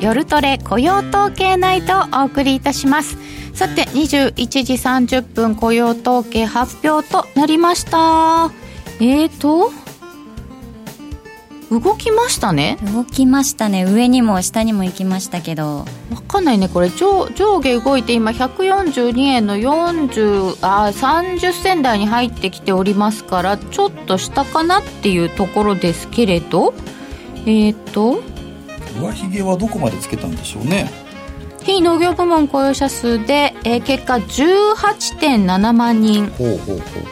夜トレ雇用統計ナイトをお送りいたします。さて21時30分雇用統計発表となりました。えーと動きましたね。動きましたね。上にも下にも行きましたけど。分かんないねこれ。上上下動いて今142円の40あ30銭台に入ってきておりますからちょっと下かなっていうところですけれど。えっ、ー、と上髭はどこまでつけたんでしょうね。非農業部門雇用者数で、えー、結果18.7万人。ほうほうほう。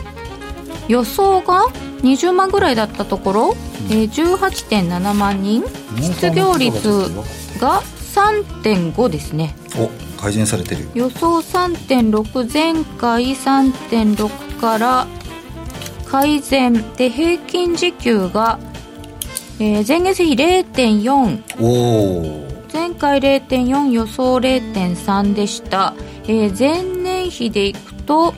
予想が20万ぐらいだったところ、うん、えー、18.7万人。失業率が3.5ですね。お改善されてる。予想3.6前回3.6から改善。で平均時給が、えー、前月比0.4お前回0.4予想0.3でした、えー、前年比でいくと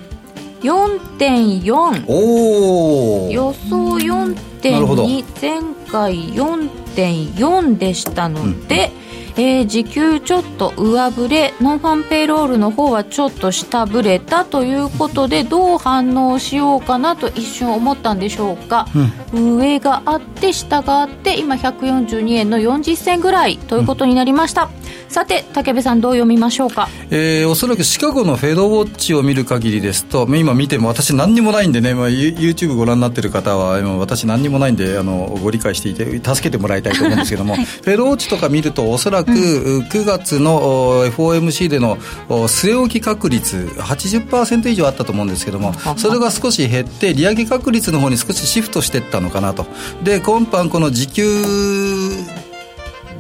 4.4お予想4.2前回4.4でしたので、うんえー、時給ちょっと上振れノンファンペイロールの方はちょっと下振れたということでどう反応しようかなと一瞬思ったんでしょうか、うん、上があって下があって今142円の40銭ぐらいということになりました、うんさて武部さんどう読みましょうか、えー、おそらくシカゴのフェードウォッチを見る限りですと今見ても私何にもないんでね、まあ、YouTube ご覧になってる方は今私何にもないんであのご理解していて助けてもらいたいと思うんですけども、はい、フェードウォッチとか見るとおそらく9月の FOMC での据え置き確率80%以上あったと思うんですけどもそれが少し減って利上げ確率の方に少しシフトしていったのかなと。で今般この時給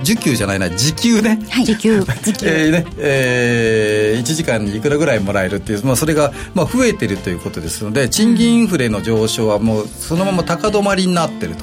時給じゃないな時給ね、はい、時給。時給。えーねえー、1時間にいくらぐらいもらえるっていう、まあ、それが、まあ、増えてるということですので賃金インフレの上昇はもうそのまま高止まりになってる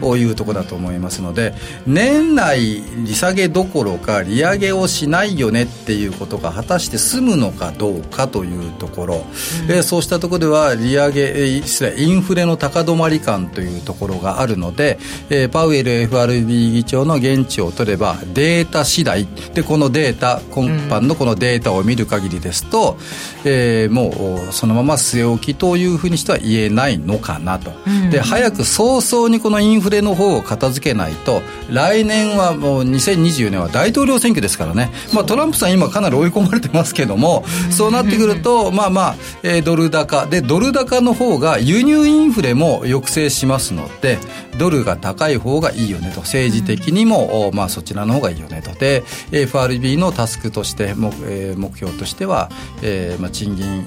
というところだと思いますので年内利下げどころか利上げをしないよねっていうことが果たして済むのかどうかというところ、うん、えー、そうしたところでは利上げインフレの高止まり感というところがあるので、えー、パウエル FRB 議長の現地を取ればデータ次第。でこのデータ今般のこのデータを見る限りですと、うん、えー、もうそのまま据え置きというふうにしては言えないのかなと、うん、で早く早々にこのインフレの方を片付けないと来年はもう2024年は大統領選挙ですからね、まあ、トランプさん今かなり追い込まれてますけども、そうなってくると まあまあ、えー、ドル高。でドル高の方が輸入インフレも抑制しますのでドルが高い方がいいよねと。政治的にも、まあ、そちらの方がいいよねと。で FRB のタスクとして目,、えー、目標としては、えーまあ、賃金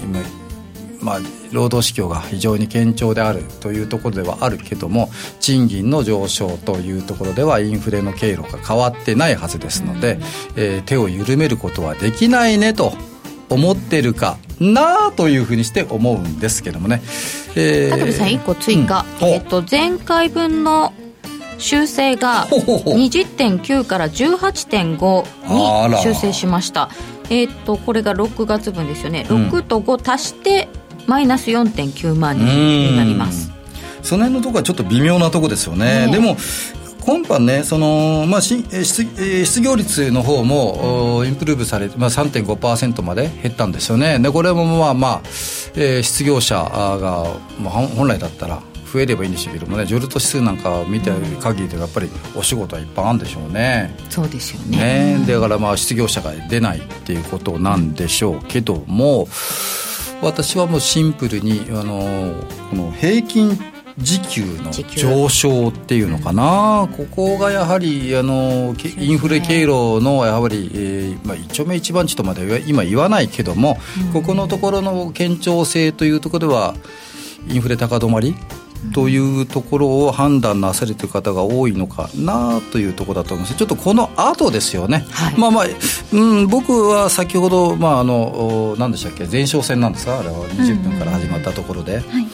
まあ、労働市況が非常に堅調であるというところではあるけども賃金の上昇というところではインフレの経路が変わってないはずですので、えー、手を緩めることはできないねと思ってるかなあというふうにして思うんですけどもね。えー、さん1個追加、うん、えっと、前回分の修正が20.9から18.5に修正しました。えっ、とこれが6月分ですよね、6と5足してマイナス4.9万人になります。その辺のところはちょっと微妙なとこですよね、ねでも今般ね、そのまあ、失失業率の方も、インプルーブされて、まあ、3.5%まで減ったんですよね、でこれもまあまあ、えー、失業者が、まあ、本来だったら増えればいいんでしょうけどもねジョルト指数なんか見てる限りでやっぱりお仕事はいっぱいあるんでしょうね。そうですよね。ね。だからまあ失業者が出ないっていうことなんでしょうけども私はもうシンプルにあのこの平均時給の上昇っていうのかな、ここがやはりあのインフレ経路のやはり、えーまあ、一丁目一番地とまで今言わないけども、うん、ここのところの堅調性というところではインフレ高止まり？というところを判断なされてる方が多いのかなというところだと思います。ちょっとこの後ですよね、はい、まあまあ、うん、僕は先ほど、まあ、あの何でしたっけ？前哨戦なんですか？あれは20分から始まったところで、うんうんはい、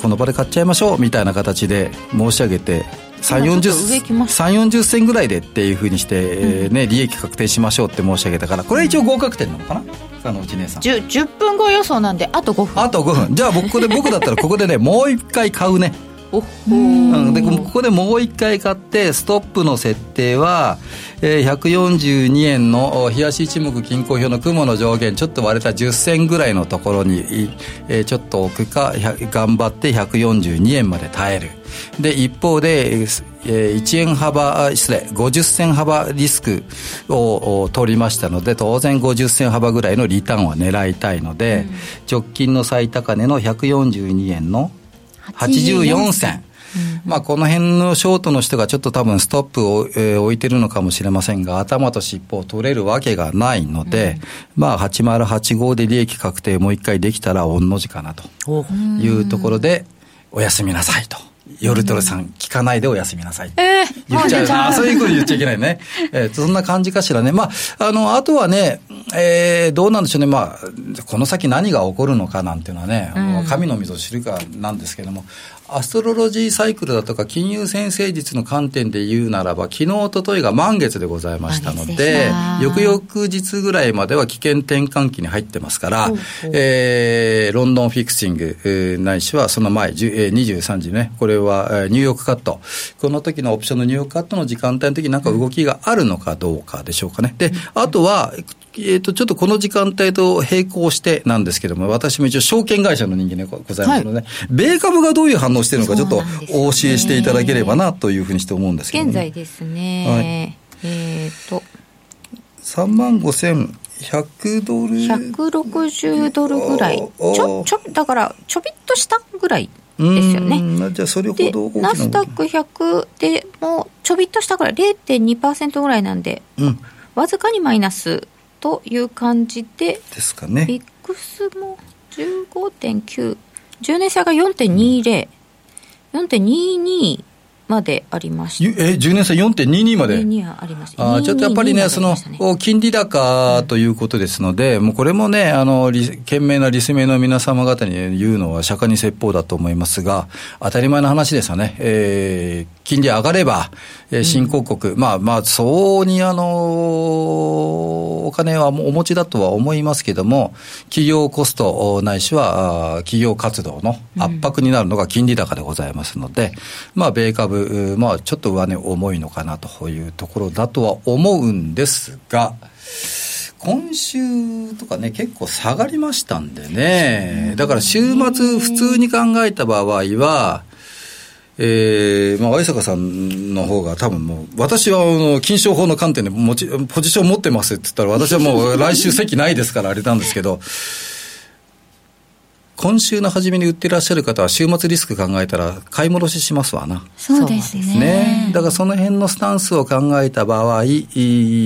この場で買っちゃいましょうみたいな形で申し上げて3 4 0銭ぐらいでっていうふうにして、えーね、利益確定しましょうって申し上げたからこれは一応合格点なのかな？あのうち姉さん。10, 10分後予想なんであと5分。あと5分。じゃあ僕で僕だったらここでねもう一回買うねうん、でここでもう一回買ってストップの設定は、えー、142円の冷やし一目均衡表の雲の上限ちょっと割れた10銭ぐらいのところに、えー、ちょっと置くか頑張って142円まで耐える。で一方で、えー、1円幅失礼50銭幅リスクを取りましたので当然50銭幅ぐらいのリターンは狙いたいので、うん、直近の最高値の142円の84銭。まあ、この辺のショートの人がちょっと多分ストップを、えー、置いてるのかもしれませんが、頭と尻尾を取れるわけがないので、うん、まあ、8085で利益確定もう一回できたら、御の字かなというところで、おやすみなさいと。夜トレさん、聞かないでおやすみなさい。えー、言っちゃう。そういうこと言っちゃいけないね。えー、そんな感じかしらね。まあ、あの、あとはね、えー、どうなんでしょうね。まあ、この先何が起こるのかなんていうのはね、うん、神の水を知るかなんですけども、アストロロジーサイクルだとか金融先生術の観点で言うならば、昨日、おとといが満月でございましたので、翌々日ぐらいまでは危険転換期に入ってますから、えー、ロンドンフィクシング、えー、ないしはその前、えー、23時ね、これは、えー、ニューヨークカット。この時のオプションのニューヨークカットの時間帯の時になんか動きがあるのかどうかでしょうかね。で、あとは、えっ、ー、と、ちょっとこの時間帯と並行してなんですけども、私も一応証券会社の人間でございますので、はい、米株がどういう反応してるのか、ちょっとお教えしていただければなというふうにして思うんですけど、ね、現在ですね、はい、えっ、ー、と、3万5100ドル。160ドルぐらい。ちょ、ちょ、だから、ちょびっとしたぐらい。ですよね。じゃあそれほどナスダック100でもちょびっとしたぐらい、0.2%ぐらいなんで、うん、わずかにマイナスという感じで、ですかね。ビックスも15.9、10年差が4.20、4.22までありました。え、10年差4.22まで ?22 ありま。あちょっとやっぱりね、その、金利高ということですので、うん、もうこれもね、あの、賢明なリスメの皆様方に言うのは釈迦に説法だと思いますが、当たり前の話ですよね。えー、金利上がれば、えー、新興国、うん、まあまあ、相応にあの、お金はお持ちだとは思いますけども、企業コストないしは企業活動の圧迫になるのが金利高でございますので、うん、まあ、米株、まあ、ちょっと上値重いのかなというところだとは思うんですが、今週とかね、結構下がりましたんでね、だから週末、普通に考えた場合は、えー、まあ、相坂さんの方が多分もう、私は、金賞法の観点で持ち、ポジション持ってますって言ったら、私はもう来週席ないですからあれなんですけど、今週の初めに売ってらっしゃる方は、週末リスク考えたら、買い戻ししますわな。そうですね。ね。だからその辺のスタンスを考えた場合、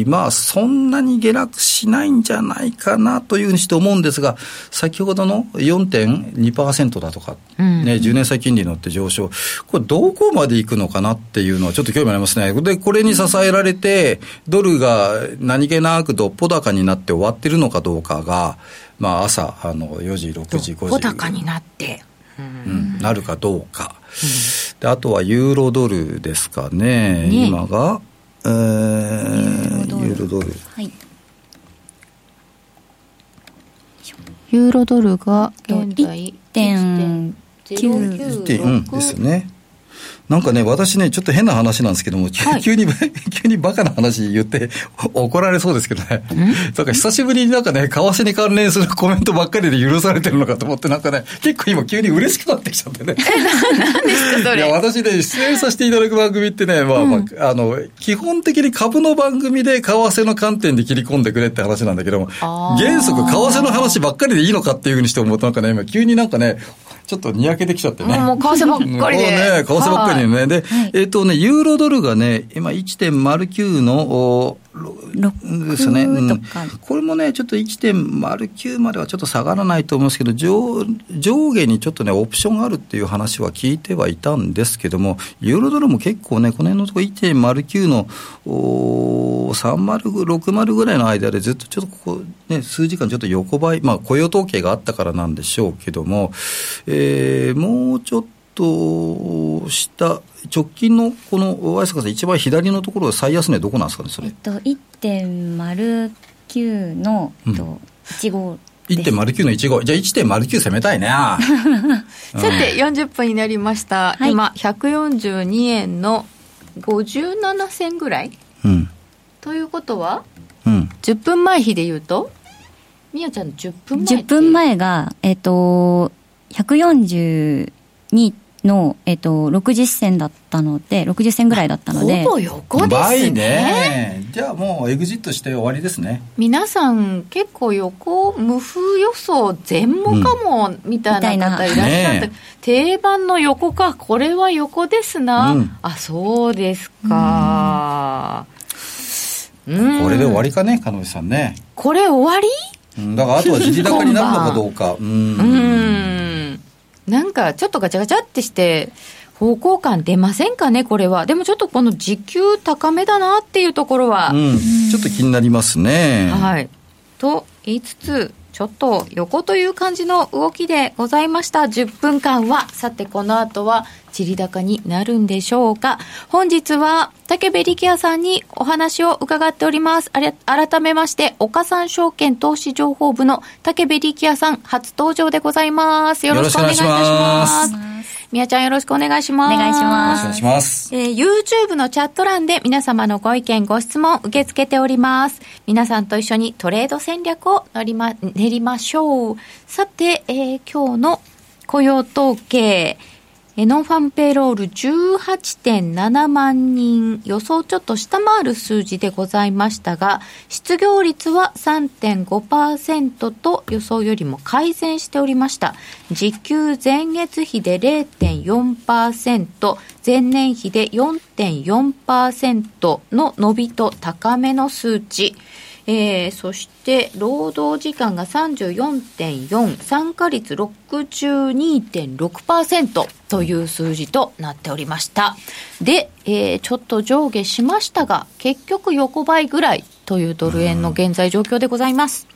まあ、そんなに下落しないんじゃないかなというふうにして思うんですが、先ほどの4.2%だとか、うん、ね、10年債金利のって上昇、これどこまでいくのかなっていうのはちょっと興味ありますね。で、これに支えられて、ドルが何気なくどっぽ高になって終わってるのかどうかが、まあ、朝あの4時、6時、5時。高になって。うん、なるかどうか、うん、であとはユーロドルですかね、ね。今が、えー、ユーロドル。はい、ユーロドルが現在1.9、1.4ですね。なんかね、私ね、ちょっと変な話なんですけども、はい、急に、急にバカな話言って 怒られそうですけどね。なん？か久しぶりになんかね、為替に関連するコメントばっかりで許されてるのかと思って、なんかね、結構今急に嬉しくなってきちゃってね。何ですか、それ。いや、私ね、出演させていただく番組ってね、まあ、まあ、あの、基本的に株の番組で為替の観点で切り込んでくれって話なんだけども、原則為替の話ばっかりでいいのかっていうふうにして思うと、なんかね、今急になんかね、ちょっとにやけてきちゃってね。もう為替ばっかりで。ね、為替ばっかりでね。で、はい、えっ、ー、とね、ユーロドルがね、今1.09の、ですね、うん、これもね、ちょっと1.09まではちょっと下がらないと思うんですけど、上上下にちょっとね、オプションがあるっていう話は聞いてはいたんですけども、ユーロドルも結構ね、この辺のところ1.09の30、60ぐらいの間でずっとちょっとここ、ね、数時間ちょっと横ばい、まあ雇用統計があったからなんでしょうけども、えー、もうちょっと下、直近のこの大坂さん、一番左のところ、最安どこなんですかね、それ。えっと、1.09の、うん、15 1.09の15。じゃあ1.09攻めたいね。さて、40分になりました。はい、今、142円の57銭ぐらい、うん、ということは、うん、10分前比で言うと？みやちゃんの10分前10分前が、えっ、ー、と、142の、えっ、ー、と、60銭だったので、60銭ぐらいだったので。ほぼ横ですね。ね。じゃあもうエグジットして終わりですね。皆さん結構横、無風予想全もかも、みたいな方いらっしゃって、ね、定番の横か、これは横ですな。うん、あ、そうですか。うん、これで終わりかね、鹿野さんね。これ終わり？だからあとは地利高になるのかどうか。うん。なんかちょっとガチャガチャってして、方向感出ませんかね、これは。でもちょっとこの時給高めだなっていうところは。うん、ちょっと気になりますね。はい。と言いつつ、ちょっと横という感じの動きでございました。10分間は。さて、この後は、散り高になるんでしょうか。本日は、竹部力也さんにお話を伺っております。あれ、改めまして、岡三証券投資情報部の竹部力也さん、初登場でございます。よろしくお願いいたします。みやちゃんよろしくお願いします。お願いします。お願いします。えー、YouTube のチャット欄で皆様のご意見、ご質問受け付けております。皆さんと一緒にトレード戦略を乗りま、練りましょう。さて、えー、今日の雇用統計、ノンファンペイロール18.7万人予想ちょっと下回る数字でございましたが失業率は3.5%と予想よりも改善しておりました。時給前月比で0.4%前年比で4.4%の伸びと高めの数値。えー、そして労働時間が34.4参加率62.6%という数字となっておりました。で、えー、ちょっと上下しましたが結局横ばいぐらいというドル円の現在状況でございます、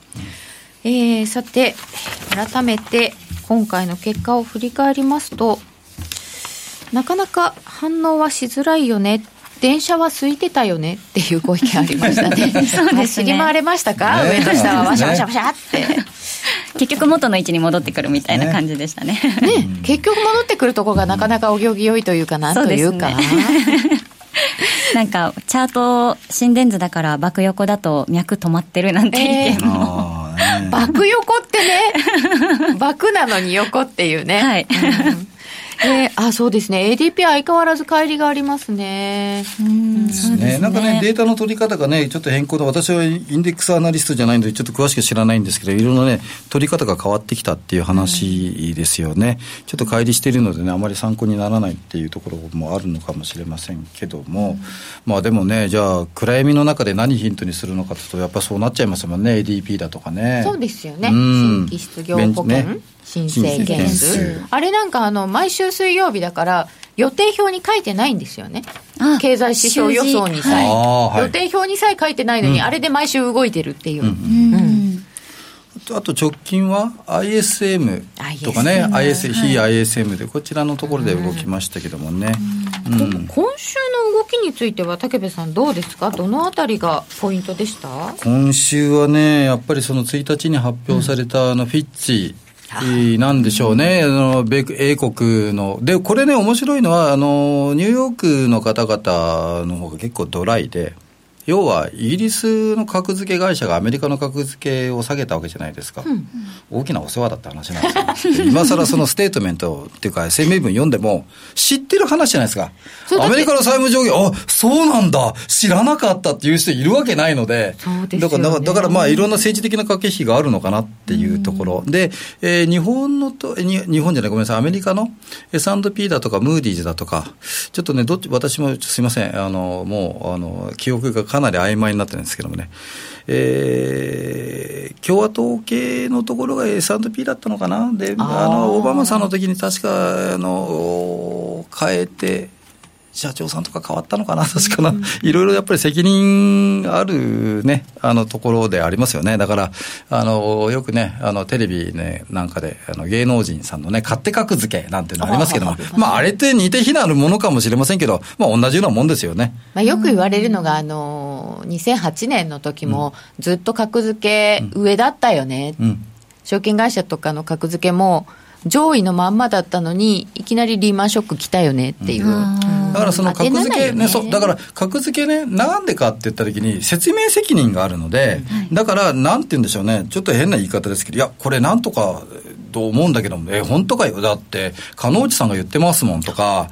えー、さて改めて今回の結果を振り返りますとなかなか反応はしづらいよね電車は空いてたよねっていうご意見ありましたね。そうですね。走り回れましたか、ね、上と下はわしゃわしゃわしゃって。結局元の位置に戻ってくるみたいな感じでしたね。ね、結局戻ってくるところがなかなかお行儀良いというかなというか。なんかチャート心電図だから爆横だと脈止まってるなんて意見も、えー、爆横ってね。爆なのに横っていうね、はい、うんえー、あそうですね。ADP 相変わらず乖離がありますね。うん。ですね。なんかねデータの取り方がねちょっと変更で私はインデックスアナリストじゃないのでちょっと詳しく知らないんですけどいろんなね取り方が変わってきたっていう話ですよね、ちょっと乖離しているのでねあまり参考にならないっていうところもあるのかもしれませんけども、まあでもねじゃあ暗闇の中で何ヒントにするのかというとやっぱそうなっちゃいますもんね。ADP だとかね。そうですよね。新規失業保険、ね申請件数あれなんかあの毎週水曜日だから予定表に書いてないんですよね。経済指標予想にさえ、はい、予定表にさえ書いてないのに、うん、あれで毎週動いてるっていう、うん、うんあと直近は ISM とかね、IS 非 ISM でこちらのところで動きましたけどもね、うん。うん、今週の動きについては武部さんどうですか？どのあたりがポイントでした？今週はねやっぱりその1日に発表されたあのフィッチなんでしょうね、あの米英国の、で、これね、面白いのは、あのニューヨークの方々の方が結構ドライで、要はイギリスの格付け会社がアメリカの格付けを下げたわけじゃないですか、うん、大きなお世話だった話なんですよ。今更そのステートメントっていうか声明文読んでも知ってる話じゃないですか。アメリカの債務上限あそうなんだ。知らなかったっていう人いるわけないので。で、ね、だからだからまあいろんな政治的な駆け引きがあるのかなっていうところ、うん、で、えー、日本のと日本じゃないごめんなさい。アメリカの S&P だとかムーディーズだとか。ちょっとねどっち私もすいません。あのもうあの記憶がかなり曖昧になってるんですけどもね、えー、共和党系のところが S&P だったのかな、であのオバマさんの時に確かあの変えて、社長さんとか変わったのかな、確かな、いろいろやっぱり責任あるね、あのところでありますよね、だから、あのよくね、あのテレビ、ね、なんかであの芸能人さんのね、勝手格付けなんていうのありますけども、まあ、あれって似て非なるものかもしれませんけど、まあ、同じようなもんですよね。まあ、よく言われるのが、あの2008年の時も、ずっと格付け上だったよね。うん。証券会社とかの格付けも、上位のまんまだったのに、いきなりリーマンショック来たよねっていう。だからその格付けね、ね。そうだから格付けね、なんでかって言ったときに、説明責任があるので、だからなんて言うんでしょうね、ちょっと変な言い方ですけど、いや、これなんとかと思うんだけど、え、本当かよ、だって、加納内さんが言ってますもんとか、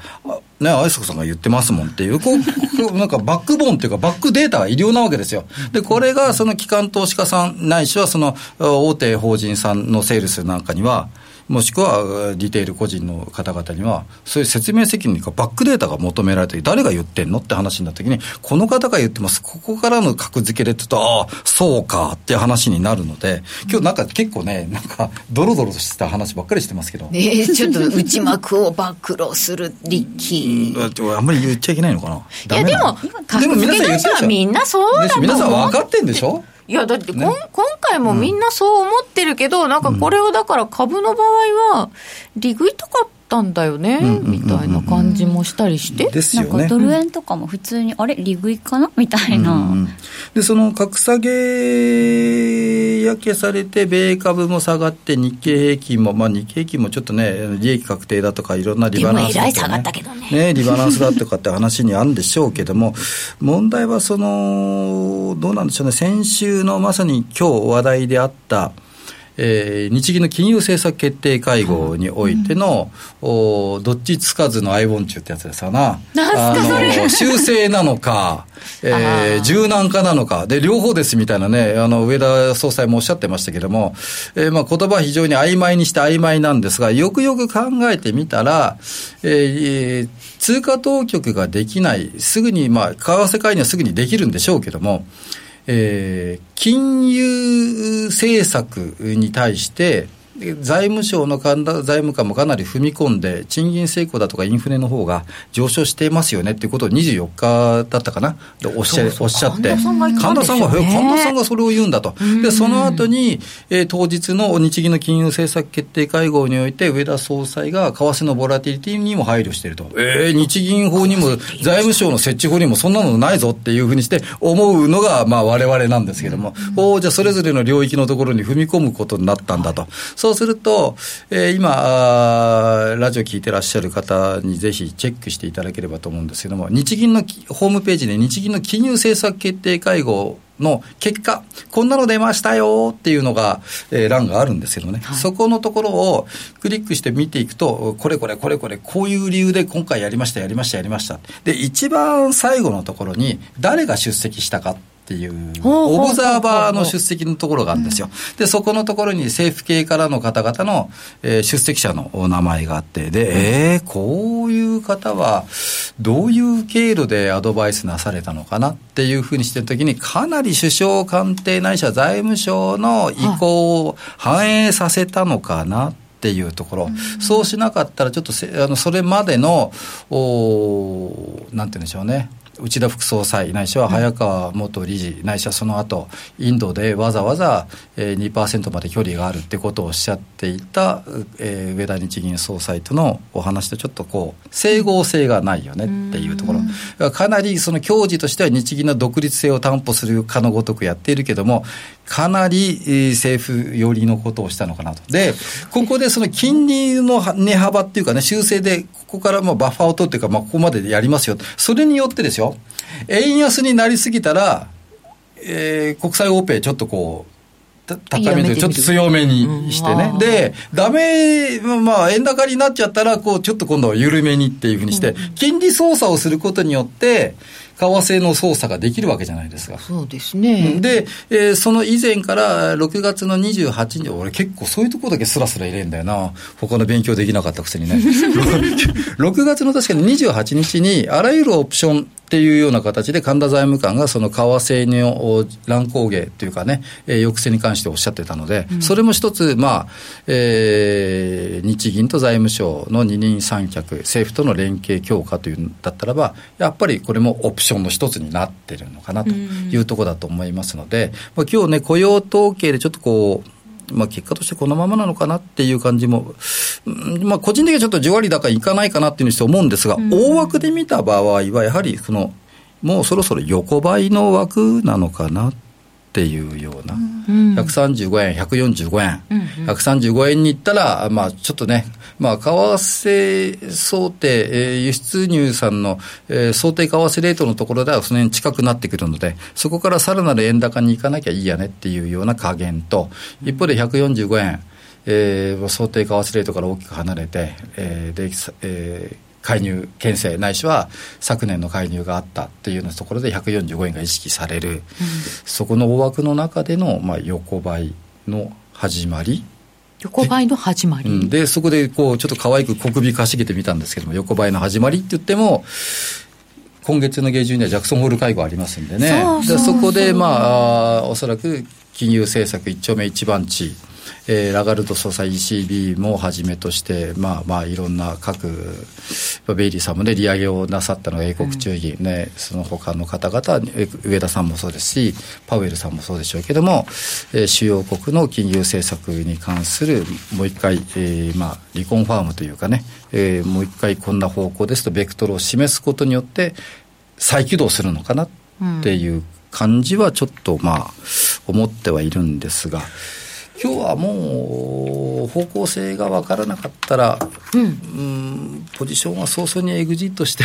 ね、愛想さんが言ってますもんっていう、こう、なんかバックボーンっていうか、バックデータが医療なわけですよ。で、これがその機関投資家さん、ないしはその大手法人さんのセールスなんかには、もしくはリテール個人の方々には、そういう説明責任かバックデータが求められて、誰が言ってんのって話になったときに、この方が言ってます、ここからの格付けでって言うと、ああ、そうかって話になるので、今日なんか結構ね、なんか、ドロドロとした話ばっかりしてますけど。ええちょっと内幕を暴露するリッキー。あんまり言っちゃいけないのかな。いや、でも、格付け会社はみんなそうだと思皆さん分かってんでしょ？いや、だってこ、ね、今回もみんなそう思ってるけど、うん、なんかこれをだから株の場合は、利食いたかったんだよね、みたいな感じもしたりして。ですよね。なんかドル円とかも普通に、あれ、利食いかなみたいな。うん、で、その格下げ焼けされて、米株も下がって、日経平均も、まあ日経平均もちょっとね、利益確定だとか、いろんなリバランス、ね、でも下がったけどね。ね、リバランスだとかって話にあるんでしょうけども、問題はその、どうなんでしょうね、先週のまさに今日話題であった、えー、日銀の金融政策決定会合においての、うん、おどっちつかずの相本中ってやつですよな。あの修正なのか、えー、柔軟化なのか、で、両方ですみたいなね、あの、上田総裁もおっしゃってましたけれども、えー、まあ言葉は非常に曖昧にして曖昧なんですが、よくよく考えてみたら、えー、通貨当局ができない、すぐに、まあ、為替介入はすぐにできるんでしょうけども、えー、金融政策に対して、財務省の財務官もかなり踏み込んで、賃金成功だとかインフレの方が上昇していますよねっていうことを24日だったかな、おっしゃおっしゃって、神田さんが、神田さんがそれを言うんだと、でその後に、えー、当日の日銀の金融政策決定会合において、上田総裁が為替のボラティリティにも配慮していると、えー、日銀法にも財務省の設置法にもそんなのないぞっていうふうにして思うのが、まあ、われなんですけれども、おじゃあ、それぞれの領域のところに踏み込むことになったんだと。そうすると、えー、今ラジオ聞いてらっしゃる方にぜひチェックしていただければと思うんですけども、日銀のホームページで日銀の金融政策決定会合の結果、こんなの出ましたよっていうのが、えー、欄があるんですけどね、はい、そこのところをクリックして見ていくと、これこれこれこれ、こういう理由で今回やりました、やりました、やりました。で、一番最後のところに、誰が出席したか。っていう、オブザーバーの出席のところがあるんですよ。で、そこのところに政府系からの方々の、えー、出席者のお名前があって、で、えー、こういう方は、どういう経路でアドバイスなされたのかなっていうふうにしてるときに、かなり首相官邸ないしは財務省の意向を反映させたのかなっていうところ、うん、そうしなかったら、ちょっとあのそれまでの、おなんて言うんでしょうね。内田副総裁ないしは早川元理事ないしはその後インドでわざわざ2%まで距離があるってことをおっしゃっていた、えー、上田日銀総裁とのお話とちょっとこう整合性がないよねっていうところ。かなりその教授としては日銀の独立性を担保するかのごとくやっているけどもかなり政府寄りのことをしたのかなと。で、ここでその金利の値幅っていうかね、修正で、ここからまあバッファーを取っていうか、まあ、ここまでやりますよ。それによってですよ、円安になりすぎたら、えー、国際オペちょっとこう、高めでちょっと強めにしてね。で、ダメ、まあ、円高になっちゃったら、こう、ちょっと今度は緩めにっていうふうにして、金利操作をすることによって、為替の操作ができるわけじゃないですか。そうですね。で、えー、その以前から6月の28日、俺結構そういうところだけスラスラ入れんだよな。他の勉強できなかったくせにね。6月の確かに28日に、あらゆるオプションっていうような形で神田財務官がその為替の乱高下というかね、えー、抑制に関しておっしゃってたので、うん、それも一つ、まあ、えー、日銀と財務省の二人三脚、政府との連携強化というんだったらば、やっぱりこれもオプションの一つになってるのかなというところだと思いますので、うん、まあ、今日ね、雇用統計でちょっとこう、まあ、結果としてこのままなのかなっていう感じも、まあ、個人的にはちょっとじわり高いかないかなっていうふうに思うんですが、うん、大枠で見た場合は、やはりその、もうそろそろ横ばいの枠なのかなっっていうような、うん、135円、145円、うんうん、135円に行ったら、まあ、ちょっとね、まあ、為替想定、えー、輸出入産の、えー、想定為替レートのところではその辺近くなってくるので、そこからさらなる円高に行かなきゃいいやねっていうような加減と、一方で145円、えー、想定為替レートから大きく離れて、えーでえー、介入牽制ないしは昨年の介入があったっていうようなところで145円が意識される、うん、そこの大枠の中での、まあ、横ばいの始まり。横ばいの始まり、うん、でそこでこうちょっと可愛く小首かしげてみたんですけども横ばいの始まりって言っても今月の下旬にはジャクソンホール会合ありますんでね。そそこでまあおそらく金融政策一丁目一番地えー、ラガルド総裁 ECB もはじめとして、まあまあいろんな各、ベイリーさんもね、利上げをなさったのが英国中銀ね、うん、その他の方々、上田さんもそうですし、パウエルさんもそうでしょうけども、えー、主要国の金融政策に関するもう一回、えー、まあ、リコンファームというかね、えー、もう一回こんな方向ですと、ベクトルを示すことによって、再起動するのかなっていう感じはちょっとまあ、思ってはいるんですが、今日はもう方向性が分からなかったら、うん、うんポジションは早々にエグジットして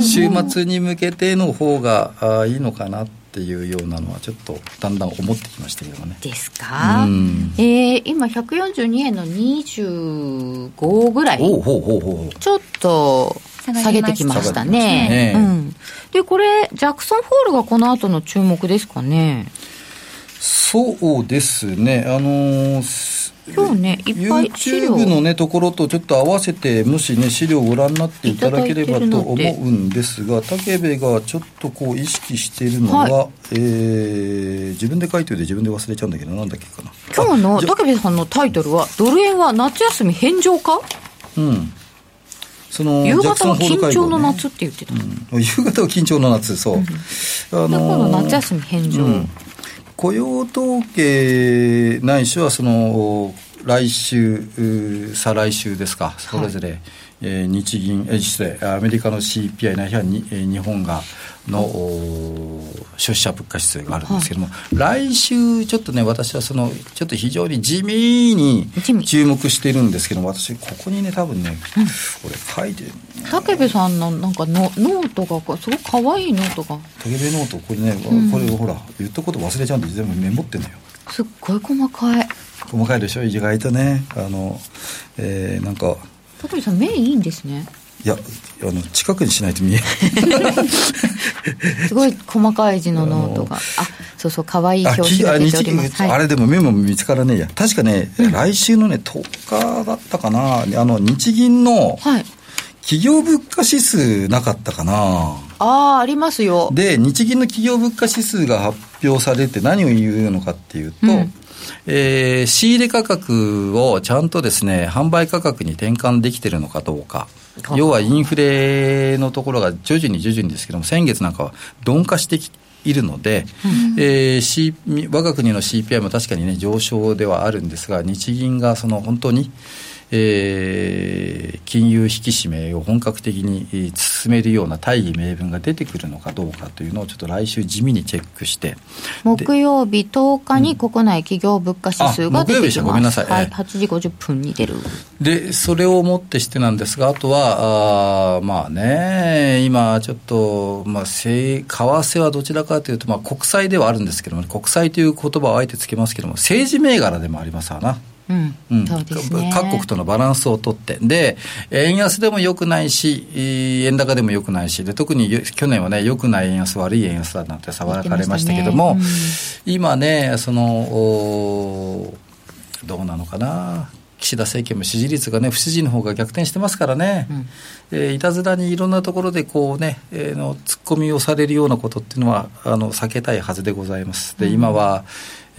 週末に向けての方があいいのかなっていうようなのはちょっとだんだん思ってきましたけどね。ですか、うん、えー、今142円の25ぐらい。ちょっと下げてきましたね。ね。うん、でこれジャクソンホールがこの後の注目ですかね？そうですね、あのー、今日ね、いっぱい YouTube のね、ところとちょっと合わせて、もしね、資料をご覧になっていただければと思うんで。すが、武部がちょっとこう意識しているのは、はい、えー、自分で書いておいて自分で忘れちゃうんだけど、なんだっけかな。今日の武部さんのタイトルは、ドル円は夏休み返上か？うん。その夕方は緊張の夏って言ってた、うん、夕方は緊張の夏そう、うん、あのー、夏休み返上、うん雇用統計ないしはその来週、再来週ですか、それぞれ、はい、えー、日銀、えー、失礼、アメリカの CPI ないしはに、えー、日本がの、消費者物価指数があるんですけども、はい、来週、ちょっとね、私はその、ちょっと非常に地味に注目してるんですけども、私、ここにね、多分ね、うん、これ書いてる。武部さんのなんかのノートが、すごくかわいいノートが。武部ノート、これね、うん、これほら、言ったこと忘れちゃうんで、全部メモってんのよ。すっごい細かい。細かいでしょ意外とねあの、えー、なんか高見さん目いいんですね。いやあの近くにしないと見えない。すごい細かい字のノートが。あそうそう可愛い表紙が出ております、はい、あれでもメモ見つからねえや。確かね、うん、来週のね10日だったかな。あの日銀の企業物価指数なかったかな、ああありますよ。で日銀の企業物価指数が発表されて何を言うのかっていうと、うんえー、仕入れ価格をちゃんとですね、販売価格に転換できてるのかどうか。要はインフレのところが徐々に徐々にですけども、先月なんかは鈍化してきいるので、うん、えー、C、我が国の CPI も確かにね、上昇ではあるんですが、日銀がその本当に、えー、金融引き締めを本格的に進めるような大義名分が出てくるのかどうかというのをちょっと来週地味にチェックして。木曜日10日に国内企業物価指数が出てきます、うん、ごめんなさい、はい、8時50分に出る。でそれをもってしてなんですがあとはあまあね今ちょっと、まあ、為替はどちらかというと、まあ、国債ではあるんですけども国債という言葉をあえてつけますけども政治銘柄でもありますわなうん。うん。ね、各国とのバランスを取って、で、円安でもよくないし、円高でもよくないし、で特に去年はね、よくない円安、悪い円安だなんて騒がれましたけども、ねうん、今ね、その、どうなのかな。岸田政権も支持率がね、不支持の方が逆転してますからね、うん、えー、いたずらにいろんなところでこうね、えー、の突っ込みをされるようなことっていうのは、あの避けたいはずでございます。で、今は、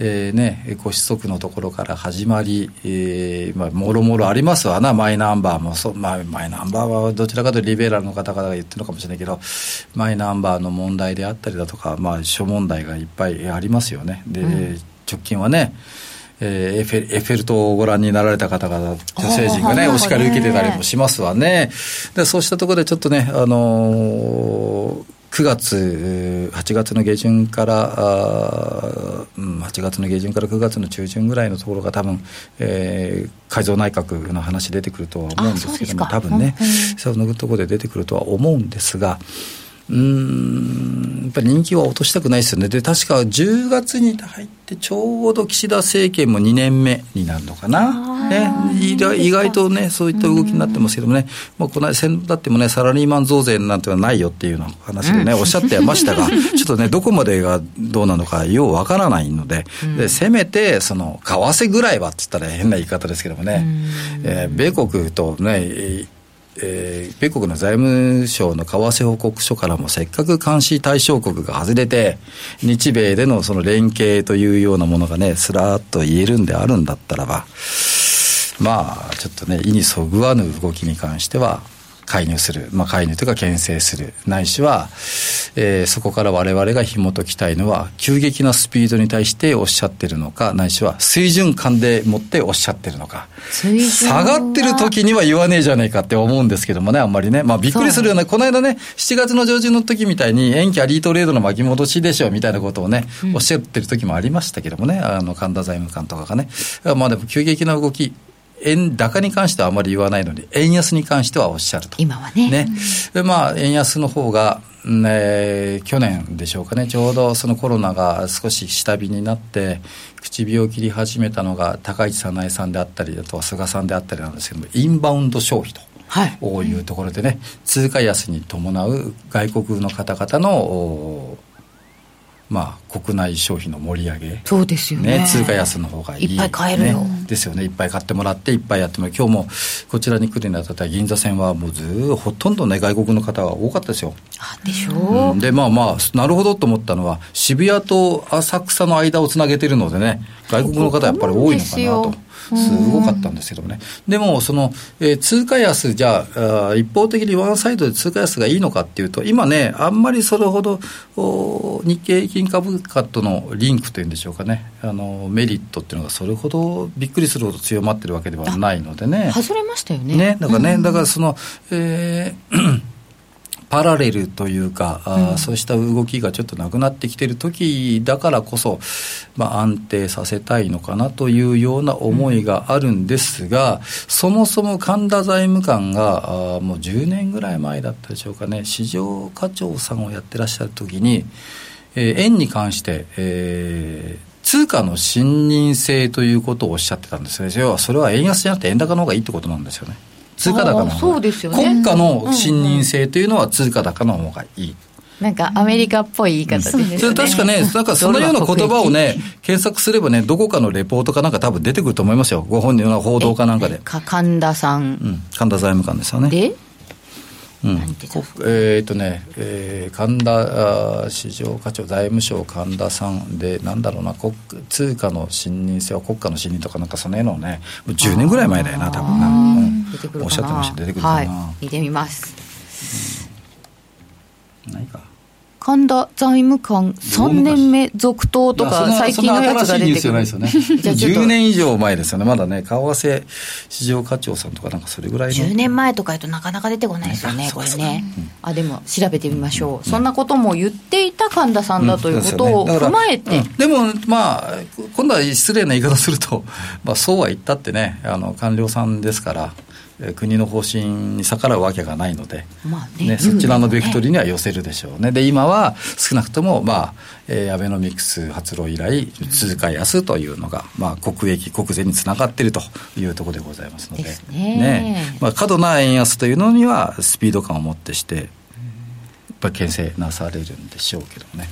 えーね、ご子息のところから始まり、えーまあ、もろもろありますわな、マイナンバーもそう、まあ、マイナンバーはどちらかというとリベラルの方々が言ってるのかもしれないけど、マイナンバーの問題であったりだとか、まあ、諸問題がいっぱいありますよね。で、うん、直近はね、えー、エフェエッフェル塔をご覧になられた方々、女性陣がね、お叱り受けてたりもしますわね。でそうしたところでちょっとね、あのー9月、8月の下旬から、あ8月の下旬から9月の中旬ぐらいのところが多分、えー、改造内閣の話出てくるとは思うんですけども、多分ね、そのところで出てくるとは思うんですが、うんやっぱり人気は落としたくないですよね、で確か10月に入って、ちょうど岸田政権も2年目になるのかな、ね、意外とね、そういった動きになってますけどもね、まあ、この間、先だってもね、サラリーマン増税なんてはないよっていうような話でね、おっしゃってましたが、ちょっとね、どこまでがどうなのか、ようわからないので、でせめて、その為替ぐらいはって言ったら変な言い方ですけどもね、えー、米国とね、えー、米国の財務省の為替報告書からもせっかく監視対象国が外れて、日米でのその連携というようなものがね、すらっと言えるんであるんだったらば、まあ、ちょっとね、意にそぐわぬ動きに関しては、介入する、まあ、介入というか牽制する、ないしは、えー、そこから我々が紐解きたいのは、急激なスピードに対しておっしゃってるのか、ないしは水準感でもっておっしゃってるのか、下がってる時には言わねえじゃねえかって思うんですけどもね、あんまりね、まあ、びっくりするような、この間ね、7月の上旬の時みたいに、円キャリートレードの巻き戻しでしょみたいなことをね、おっしゃってる時もありましたけどもね、あの神田財務官とかがね、まあでも急激な動き、円高に関してはあまり言わないので、円安に関してはおっしゃると。今はね。ね。で、まあ、円安の方が、ね、去年でしょうかね、ちょうどそのコロナが少し下火になって、唇を切り始めたのが高市早苗さんであったり、あとは菅さんであったりなんですけども、インバウンド消費と。はい、いうところでね、通貨安に伴う外国の方々のまあ、国内消費の盛り上げ。そうですよね、ね、通貨安の方がいい。いっぱい買えるよ、ね、ですよね。いっぱい買ってもらっていっぱいやっても今日もこちらに来るにあたって銀座線はもうずほとんどね外国の方が多かったですよ。あでしょう、うん、でまあまあなるほどと思ったのは渋谷と浅草の間をつなげてるのでね外国の方やっぱり多いのかなと。すごかったんですけどもね、でもその、えー、通貨安、じゃあ一方的にワンサイドで通貨安がいいのかっていうと、今ね、あんまりそれほど日経平均株価とのリンクというんでしょうかね、あのメリットっていうのがそれほどびっくりするほど強まってるわけではないのでね。外れましたよね。ねだからね、うん、だからその、えーパラレルというか、あそうした動きがちょっとなくなってきてる時だからこそ、まあ、安定させたいのかなというような思いがあるんですが、うん、そもそも神田財務官があもう10年ぐらい前だったでしょうかね市場課長さんをやってらっしゃる時に、えー、円に関して、えー通貨の信任性ということをおっしゃってたんですね。要はそれは円安じゃなくて円高の方がいいってことなんですよね。通貨高のそうですよ、ね、国家の信任性というのは通貨高の方がいい。なんかアメリカっぽい言い方ですね。確かね、なんかそのような言葉をね、検索すればね、どこかのレポートかなんか多分出てくると思いますよ。ご本人の報道かなんかで。か神田さん。うん、神田財務官ですよね。で？うん、えー、っとね、えー、神田市場課長、財務省神田さんで、なんだろうな、国通貨の信任性は国家の信任とか、なんかその辺のね、もう10年ぐらい前だよな、多分な、うん、おっしゃってました、出てくるかな、はい、見てみます。うん、ないか。神田財務官3年目続投とか、最近のやつが出てくる。ですよね。10 年以上前ですよね。まだね、為替市場課長さんとかなんかそれぐらいの。10年前とかやとなかなか出てこないですよね、これね。あ、でも調べてみましょう。そんなことも言っていた神田さんだということを踏まえて。でも、まあ、今度は失礼な言い方すると、まあ、そうは言ったってね、あの、官僚さんですから、国の方針に逆らうわけがないので、まあね、ね、そちらのベクトルには寄せるでしょうね、で今は少なくとも、まあえー、アベノミクス発動以来、通貨安というのが、まあ、国益、国税につながっているというところでございますので、でね。ね。まあ、過度な円安というのには、スピード感を持ってして、やっぱり牽制なされるんでしょうけどね、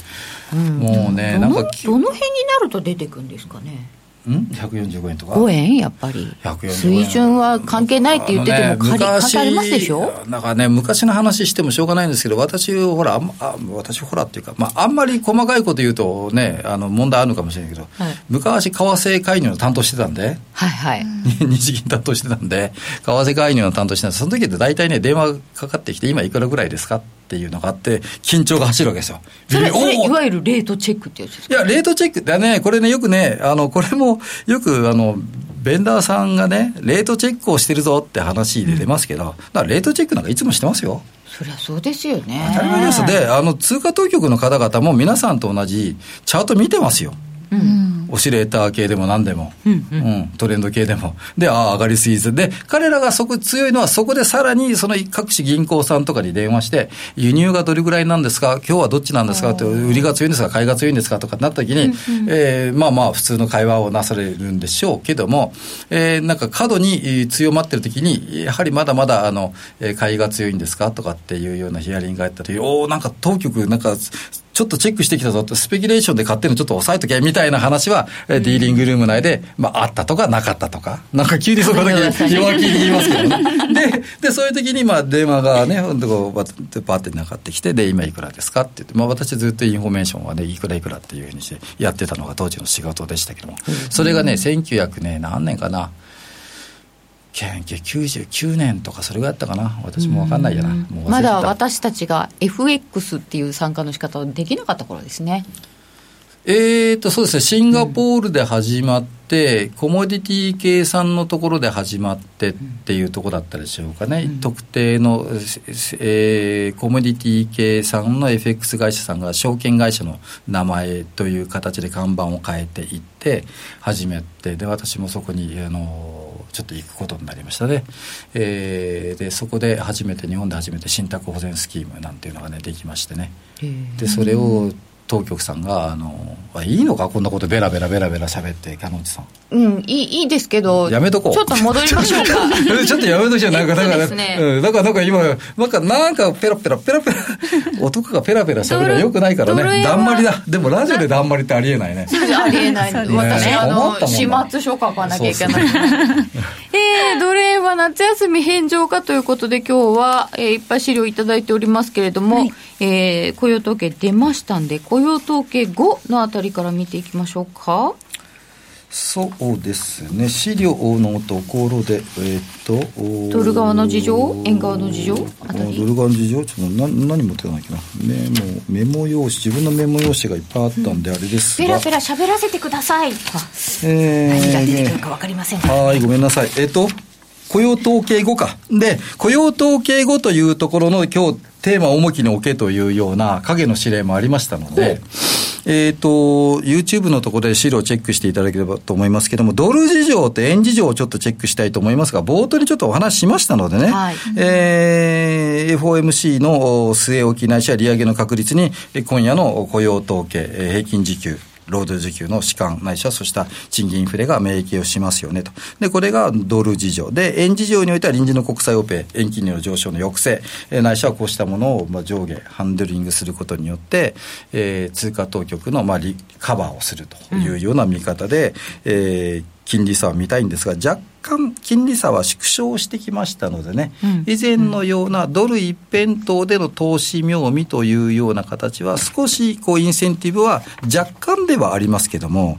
うん、もうね、なんかどの辺になると出てくるんですかね。ん？145円とか？5円？やっぱり。水準は関係ないって言ってても、ね、関係ありますでしょ？なんかね昔の話してもしょうがないんですけど私ほらあ私ほらっていうか、まあ、あんまり細かいこと言うとねあの問題あるのかもしれないけど、はい、昔為替介入の担当してたんではいはい。日銀担当してたんで為替介入の担当してたんでその時って大体ね電話かかってきて今いくらぐらいですか？っていうのがあって、緊張が走るわけですよ。それ、いわゆるレートチェックってやつですか？いや、レートチェックだね、これね、よくね、あの、これも、よく、あの、ベンダーさんがね、レートチェックをしてるぞって話で出ますけど、うん、だからレートチェックなんかいつもしてますよ。そりゃそうですよね。当たり前です。で、あの、通貨当局の方々も皆さんと同じチャート見てますよ。うん、オシレーター系でも何でも、うん、うん、トレンド系でも。で、ああ、上がりすぎず。で、彼らがそこ強いのは、そこでさらに、その各種銀行さんとかに電話して、輸入がどれぐらいなんですか？今日はどっちなんですか？って、売りが強いんですか？買いが強いんですか？とかなった時に、うんうん、えー、まあまあ、普通の会話をなされるんでしょうけども、えー、なんか過度に強まってる時に、やはりまだまだ、あの、買いが強いんですか？とかっていうようなヒアリングがあった時、おおなんか当局、なんか、ちょっとチェックしてきたぞと、スペキュレーションで買ってるのちょっと抑えとけみたいな話は、ディーリングルーム内で、まあ、あったとかなかったとか、なんか急にそこだけ 弱気に言いますけどね。で、で、そういう時に、まあ、電話がね、ほんとこう、バッてなかってきて、で、今いくらですかって言って、まあ、私ずっとインフォメーションはね、いくらいくらっていうふうにしてやってたのが当時の仕事でしたけども、それがね、1900ね、何年かな、99年とかそれぐらいだったかな。私も分かんないやな。まだ私たちが FX っていう参加の仕方をできなかった頃ですね。えーと、そうですね、シンガポールで始まって、うん、コモディティ計算のところで始まってっていうところだったでしょうかね、うん、特定の、えー、コモディティ計算の FX 会社さんが証券会社の名前という形で看板を変えていって始めて、で、私もそこに、あの、ちょっと行くことになりましたね。えー、で、そこで初めて、日本で初めて信託保全スキームなんていうのがね、できましてね。で、それを、当局さんがあのいいのか？こんなことベラベラベラベラ喋って鹿野内さん。うんいいいいですけどやめとこう。ちょっと戻りましょうか。ちょっとやめときゃなんかだから、ね、うん、だからなんか今なんかなんかペラペラペラペラ 男がペラペラ喋るのはよくないからね。だんまりだ。でもラジオでだんまりってありえないね。ありえない、ね、私あの始末書書かなきゃいけない。えー、奴隷は夏休み返上かということで今日は、えー、いっぱい資料いただいておりますけれども、はい。えー、雇用統計出ましたんで、雇用統計5のあたりから見ていきましょうか。そうですね、資料のところで、えー、っと、ドル側の事情、円側の事情あたり。ドル側の事情、ちょっと何何持ってかなきゃな、メモ、メモ用紙、自分のメモ用紙がいっぱいあったんで、あれですが、ペラペラ喋らせてください、えー、何が出てくるか分かりません、はい、ごめんなさい、えー、っと、雇用統計後か。で、雇用統計後というところの今日テーマを重きに置けというような影の指令もありましたので、えっ、ー、と、YouTube のところで資料をチェックしていただければと思いますけれども、ドル事情と円事情をちょっとチェックしたいと思いますが、冒頭にちょっとお話ししましたのでね、はい、えー、FOMC の据え置きないしは利上げの確率に、今夜の雇用統計、平均時給、労働需給の弛緩ないしはそうした賃金インフレが免疫をしますよねと。で、これがドル事情。で、円事情においては臨時の国債オペ、円金利の上昇の抑制、ないしはこうしたものをまあ上下、ハンドリングすることによって、えー、通貨当局のまあリカバーをするというような見方で、うん、えー金利差は見たいんですが、若干金利差は縮小してきましたのでね、うん、以前のようなドル一辺倒での投資妙味というような形は、少しこうインセンティブは若干ではありますけども、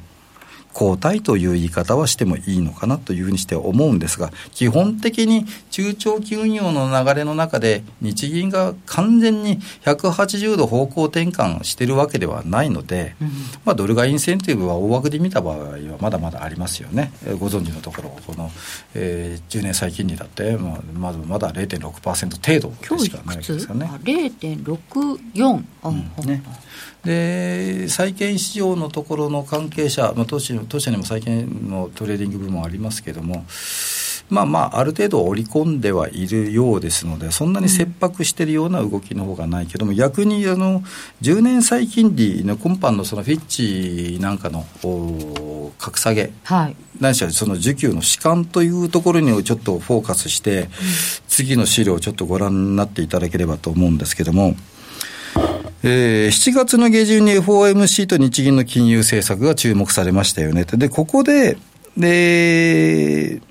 交代という言い方はしてもいいのかなというふうにして思うんですが、基本的に中長期運用の流れの中で、日銀が完全に180度方向転換しているわけではないので、うん、まあ、ドル買いインセンティブは大枠で見た場合はまだまだありますよね。ご存知のところ、この、えー、10年債金利だって、まあ、まだまだ0.6%程度しかないですよね。0.64、うん。ねで債券市場のところの関係者、まあ、当社当社にも債券のトレーディング部門ありますけれども、まあまあ、ある程度織り込んではいるようですので、そんなに切迫しているような動きの方がないけども、逆にあの10年債金利の今般のそのフィッチなんかの格下げ、はい、何しろその需給の弛緩というところにちょっとフォーカスして、うん、次の資料をちょっとご覧になっていただければと思うんですけども。えー、7月の下旬に FOMC と日銀の金融政策が注目されましたよね。で、ここで、で、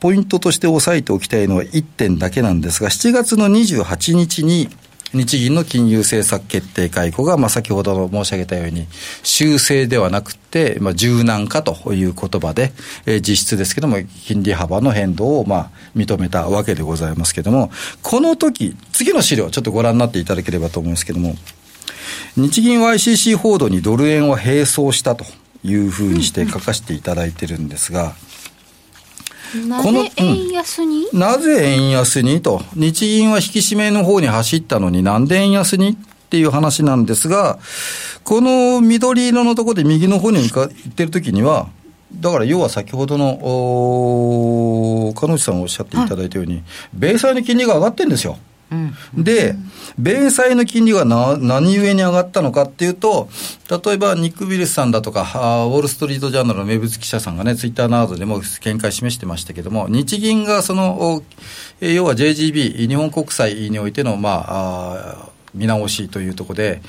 ポイントとして押さえておきたいのは1点だけなんですが、7月の28日に、日銀の金融政策決定会合が、まあ、先ほど申し上げたように、修正ではなくて、まあ、柔軟化という言葉で、えー、実質ですけども、金利幅の変動を、まあ、認めたわけでございますけども、この時、次の資料、ちょっとご覧になっていただければと思いますけども、日銀 YCC 報道にドル円は並走したというふうにして書かせていただいてるんですが、なぜ円安に、うん、なぜ円安に？と。日銀は引き締めの方に走ったのになんで円安に？っていう話なんですが、この緑色のところで右の方に行ってるときには、だから要は先ほどの、お鹿野内さんおっしゃっていただいたように、はい、米債の金利が上がってるんですよ。で、米債の金利がな何故に上がったのかっていうと、例えばニック・ウィルスさんだとか、ウォール・ストリート・ジャーナルの名物記者さんがね、ツイッターなどでも見解示してましたけども、日銀がその、要は JGB、日本国債においての、まあ、見直しというところで、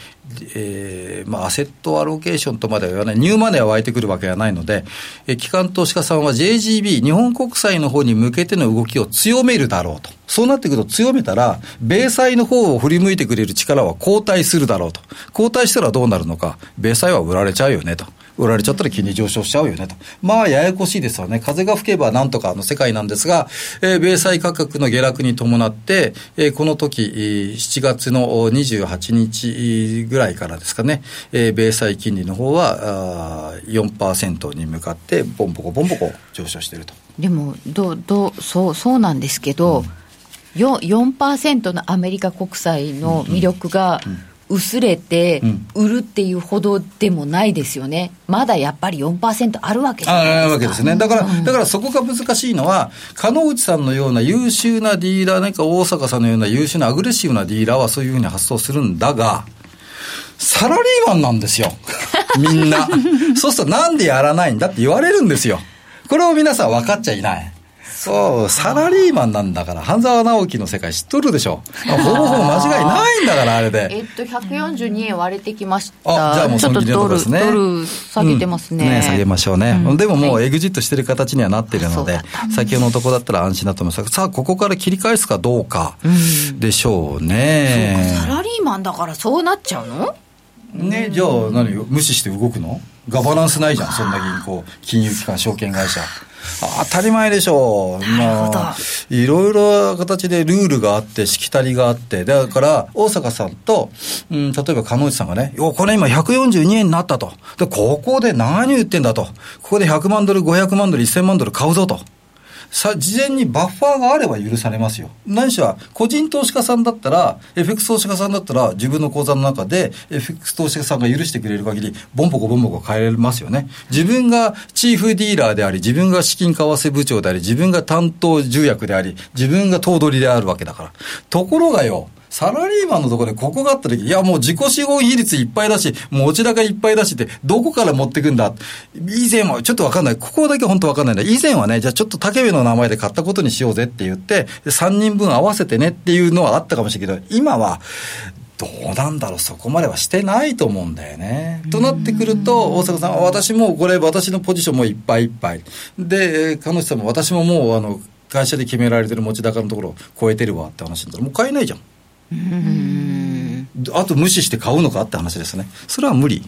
えーまあ、アセットアロケーションとまでは言わない、ニューマネーは湧いてくるわけがないので、えー、機関投資家さんは JGB、日本国債の方に向けての動きを強めるだろうと。そうなってくると強めたら、米債の方を振り向いてくれる力は後退するだろうと。後退したらどうなるのか、米債は売られちゃうよねと。売られちゃったら金利上昇しちゃうよねと。まあ、ややこしいですよね。風が吹けばなんとかの世界なんですが、えー、米債価格の下落に伴って、えー、この時、7月の28日ぐらいからですかね、えー、米債金利の方はあ4%に向かって、ボンボコボンボコ上昇していると。でも、どどそうそうなんですけど、うん、4%, 4のアメリカ国債の魅力が、うんうん薄れて売るっていうほどでもないですよね、まだやっぱり4%あるわけじゃないですか。あるわけですね。だから、うん、だからそこが難しいのは、鹿内さんのような優秀なディーラー、何か大阪さんのような優秀なアグレッシブなディーラーはそういうふうに発想するんだが、サラリーマンなんですよ。みんな。そうするとなんでやらないんだって言われるんですよ。これを皆さん分かっちゃいない。そう、サラリーマンなんだから、半沢直樹の世界知っとるでしょ。ほぼほぼ間違いないんだから、あれで。えっと、142円割れてきました。あ、じゃあもうそのドル、ね、ドル下げてますね。うん、ね下げましょうね。うん、でももうエグジットしてる形にはなってるので、はい、先ほどのとこだったら安心だと思いますさあ、ここから切り返すかどうかでしょうね。うサラリーマンだからそうなっちゃうの？ね、じゃあ何無視して動くの？ガバナンスないじゃん、そんな銀行、金融機関、証券会社。当たり前でしょう。まあ、いろいろ形でルールがあって、しきたりがあって、だから、大坂さんと、うん、例えば、鹿内さんがね、よ、これ今142円になったと。で、ここで何言ってんだと。ここで100万ドル、500万ドル、1000万ドル買うぞと。さ、事前にバッファーがあれば許されますよ。何しは、個人投資家さんだったら、FX 投資家さんだったら、自分の口座の中で、FX 投資家さんが許してくれる限り、ボンボコボンボコ変えれますよね。自分がチーフディーラーであり、自分が資金為替部長であり、自分が担当重役であり、自分が頭取であるわけだから。ところがよ、サラリーマンのところでここがあった時、いやもう自己資本比率いっぱいだし、持ち高いっぱいだしって、どこから持ってくんだ？以前は、ちょっとわかんない。ここだけ本当わかんないんだ。以前はね、じゃあちょっと竹部の名前で買ったことにしようぜって言って、3人分合わせてねっていうのはあったかもしれないけど、今は、どうなんだろう、そこまではしてないと思うんだよね。となってくると、大阪さん、私もこれ、私のポジションもいっぱいいっぱい。で、彼女さんも、私ももう、あの、会社で決められてる持ち高のところを超えてるわって話だったら、もう買えないじゃん。あと無視して買うのかって話ですね。それは無理。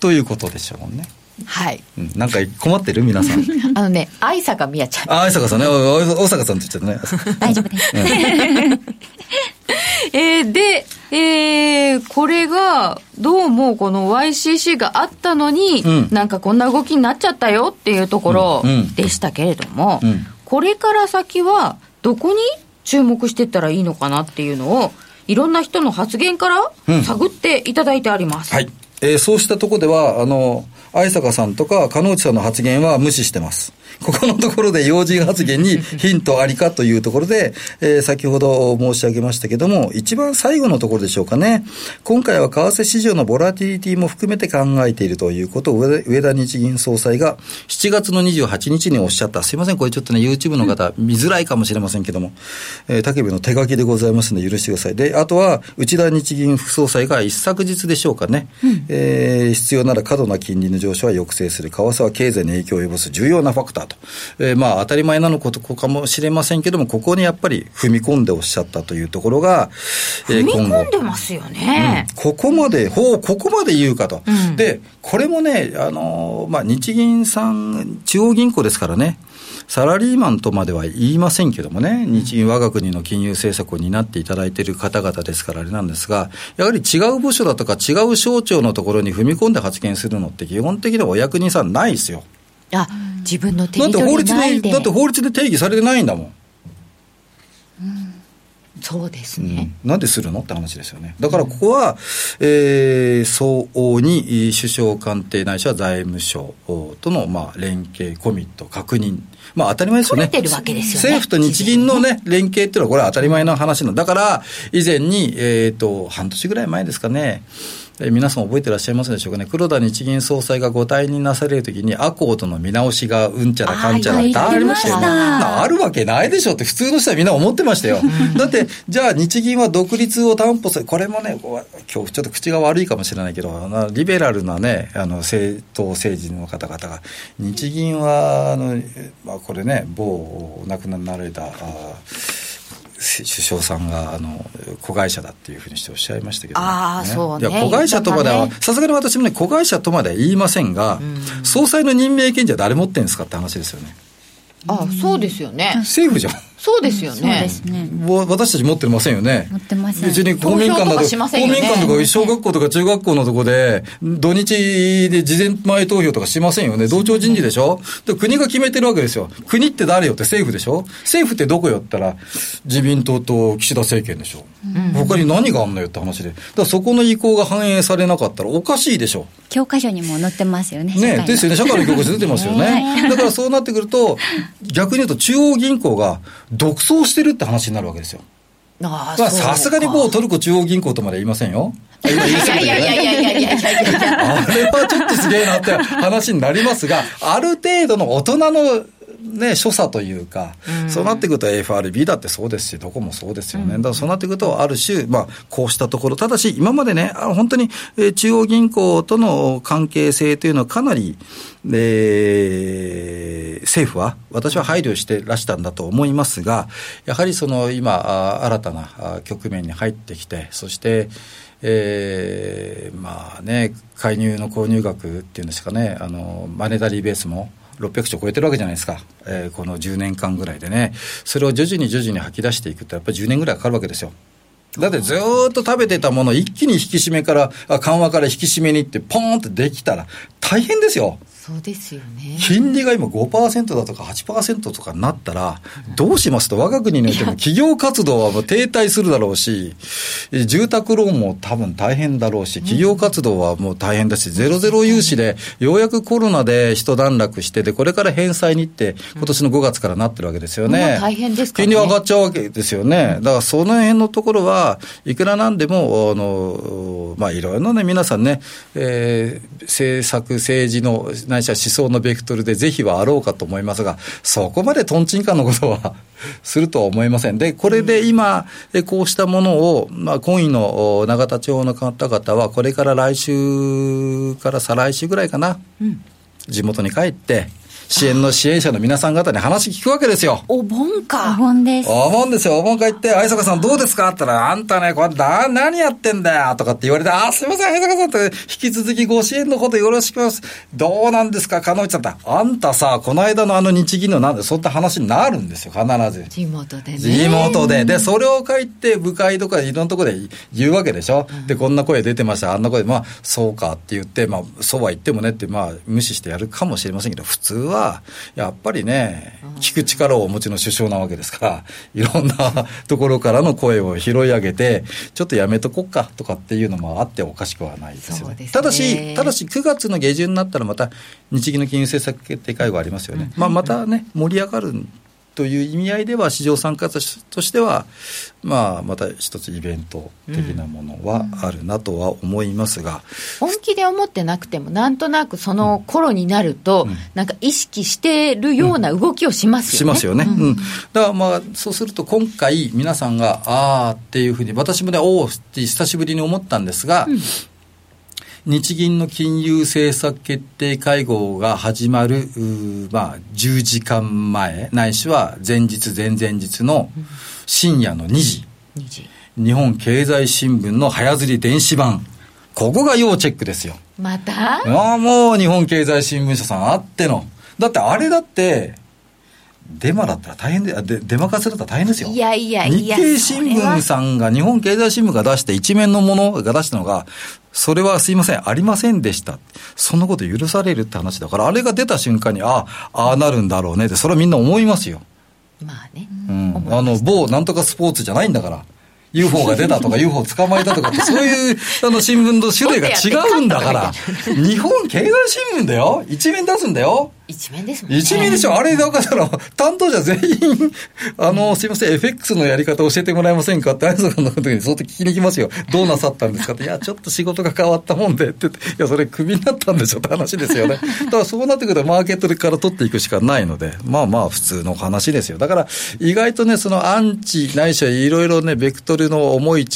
ということでしょうね。はい、うん、なんか困ってる皆さん。あのね愛坂みやちゃん。愛坂さんね。大坂さんって言っちゃったね。大丈夫です、えー、で、えー、これがどうもこの YCC があったのに、うん、なんかこんな動きになっちゃったよっていうところでしたけれども、うんうん、これから先はどこに注目していったらいいのかなっていうのを、いろんな人の発言から探っていただいてあります。うん、はい。えー、そうしたところでは、あの、愛坂さんとか、加納内さんの発言は無視してます。ここのところで要人発言にヒントありかというところで、えー、先ほど申し上げましたけども、一番最後のところでしょうかね。今回は為替市場のボラティリティも含めて考えているということを上田日銀総裁が7月の28日におっしゃった。すいません、これちょっとね、YouTube の方見づらいかもしれませんけども、えー、竹部の手書きでございますので許してください。で、あとは内田日銀副総裁が一昨日でしょうかね、うん、えー、必要なら過度な金利の上昇は抑制する。為替は経済に影響を及ぼす重要なファクターと。えー、まあ当たり前なのことかもしれませんけども、ここにやっぱり踏み込んでおっしゃったというところが、えー、踏み込んでますよね。うん、ここまで、ほう、ここまで言うかと。うん、で、これもね、あの、まあ日銀さん、中央銀行ですからね、サラリーマンとまでは言いませんけどもね、日銀我が国の金融政策を担っていただいている方々ですからあれなんですが、やはり違う部署だとか違う省庁のところに踏み込んで発言するのって基本的にはお役人さんないですよ。あ自分の手に取りないでだって法律で定義されてないんだもんそうですね、うん、なんでするのって話ですよね。だからここは、うん、えー、相応に首相官邸ないしは財務省との、まあ、連携、コミット、確認。まあ当たり前ですよね。よね政府と日銀のね、連携っていうのはこれは当たり前の話なの。だから、以前に、えっ、ー、と、半年ぐらい前ですかね、え皆さん覚えてらっしゃいますでしょうかね、黒田日銀総裁がご退任なされるときに、アコードの見直しがうんちゃらかんちゃらってありましたよね。あるわけないでしょって普通の人はみんな思ってましたよ。だって、じゃあ日銀は独立を担保する、これもね、今日ちょっと口が悪いかもしれないけど、リベラルなね、あの政党政治の方々が、日銀は、あの、まあこれね、某お亡くなられた、あ首相さんがあの子会社だっていうふうにしておっしゃいましたけど、ね、あそうね、いや子会社とまでは、さすがに私もね、子会社とまでは言いませんが、うん、総裁の任命権者誰持ってるんですかって話ですよね。あそうですよね。政府じゃん。そうですよね。ね。私たち持ってませんよね。持ってません。別に公民館だと、ね、公民館とか小学校とか中学校のとこで、土日で事前前投票とかしませんよね。同調人事でしょ？で国が決めてるわけですよ。国って誰よって？政府でしょ？政府ってどこよったら、自民党と岸田政権でしょ。うん、他に何があんのよって話で。だからそこの意向が反映されなかったらおかしいでしょ。教科書にも載ってますよね。ねですよね。社会の教科書出てますよね。だからそうなってくると、逆に言うと中央銀行が独走してるって話になるわけですよ。ああさすがに某トルコ中央銀行とまで言いませんよ。いやいやいやいやいやいやいやあれはちょっとすげえなって話になりますが、ある程度の大人のね、所作というか、うん、そうなってくると FRB だってそうですし、どこもそうですよね。だからそうなってくると、ある種、まあ、こうしたところ、ただし、今までね、あ本当に、え、中央銀行との関係性というのはかなり、えー、政府は、私は配慮してらしたんだと思いますが、やはりその今、新たな局面に入ってきて、そして、えー、まあね、介入の購入額っていうんですかね、あの、マネタリーベースも、600兆超えてるわけじゃないですか、えー、この10年間ぐらいでね、それを徐々に徐々に吐き出していくと、やっぱり10年ぐらいかかるわけですよ。だってずっと食べてたもの一気に引き締めから、緩和から引き締めにって、ポーンってできたら、大変ですよ。そうですよね。金利が今5%だとか8%とかになったら、どうしますと、我が国においても企業活動はもう停滞するだろうし、住宅ローンも多分大変だろうし、企業活動はもう大変だし、ゼロゼロ融資で、ようやくコロナで一段落して、で、これから返済にって、今年の5月からなってるわけですよね。大変ですか、ね、金利上がっちゃうわけですよね。だからその辺のところは、いくらなんでも、あの、まあ、いろいろなね、皆さんね、えー、政策、政治の、ないしは思想のベクトルで是非はあろうかと思いますが、そこまでとんちんかんのことは するとは思いません。で、これで今、こうしたものを、まあ、今位の永田町の方々は、これから来週から再来週ぐらいかな、うん、地元に帰って、支援の支援者の皆さん方に話聞くわけですよ。お盆か。お盆です。お盆ですよ。お盆帰って、相坂さんどうですか?って言ったら、あんたね、これだ、何やってんだよとかって言われて、あ、すいません、相坂さんって、引き続きご支援のことよろしくます。どうなんですか、かのうちさんって。あんたさ、この間のあの日銀のなんで、そんな話になるんですよ、必ず。地元でね。地元で。で、それを書いて、部会とかいろんなところで言うわけでしょ?うん、で、こんな声出てました、あんな声で、まあ、そうかって言って、まあ、そうは言ってもねって、まあ、無視してやるかもしれませんけど、普通は、やっぱりね、聞く力をお持ちの首相なわけですから、いろんなところからの声を拾い上げて、ちょっとやめとこっかとかっていうのもあっておかしくはないですよね。ねただし、ただし9月の下旬になったらまた日銀の金融政策決定会合ありますよね。うん、まあまたね、盛り上がるという意味合いでは市場参加者としては、まあ、また一つイベント的なものはあるなとは思いますが、本気で思ってなくてもなんとなくその頃になると、うん、なんか意識してるような動きをしますよね。しますよね。うん、だからまあそうすると今回皆さんがああっていうふうに私もねおおって久しぶりに思ったんですが、うん日銀の金融政策決定会合が始まる、まあ、10時間前、ないしは前日、前々日の深夜の2時。2時日本経済新聞の早釣り電子版。ここが要チェックですよ。また？ああ、もう日本経済新聞社さんあっての。だってあれだって、デマだったら大変で、でデマ化すると大変ですよ。いやいやいや。日経新聞さんが、日本経済新聞が出して一面のものが出したのが、それはすいません、ありませんでした。そんなこと許されるって話だから、あれが出た瞬間に、ああ、ああなるんだろうねって、それはみんな思いますよ。まあね。うん。あの、某なんとかスポーツじゃないんだから。UFO が出たとか UFO 捕まえたとかって、そういうあの新聞の種類が違うんだから、日本経済新聞だよ。一面出すんだよ。一面ですもんね。一面でしょ？あれ、だから、担当者全員、あの、すいません、FX のやり方教えてもらえませんかって、あいさんの時に相当聞きに行きますよ。どうなさったんですかって、いや、ちょっと仕事が変わったもんで、って言って、いや、それクビになったんでしょって話ですよね。だからそうなってくると、マーケットから取っていくしかないので、まあまあ、普通の話ですよ。だから、意外とね、そのアンチ、ないしはいろいろね、ベクトルの思い違い、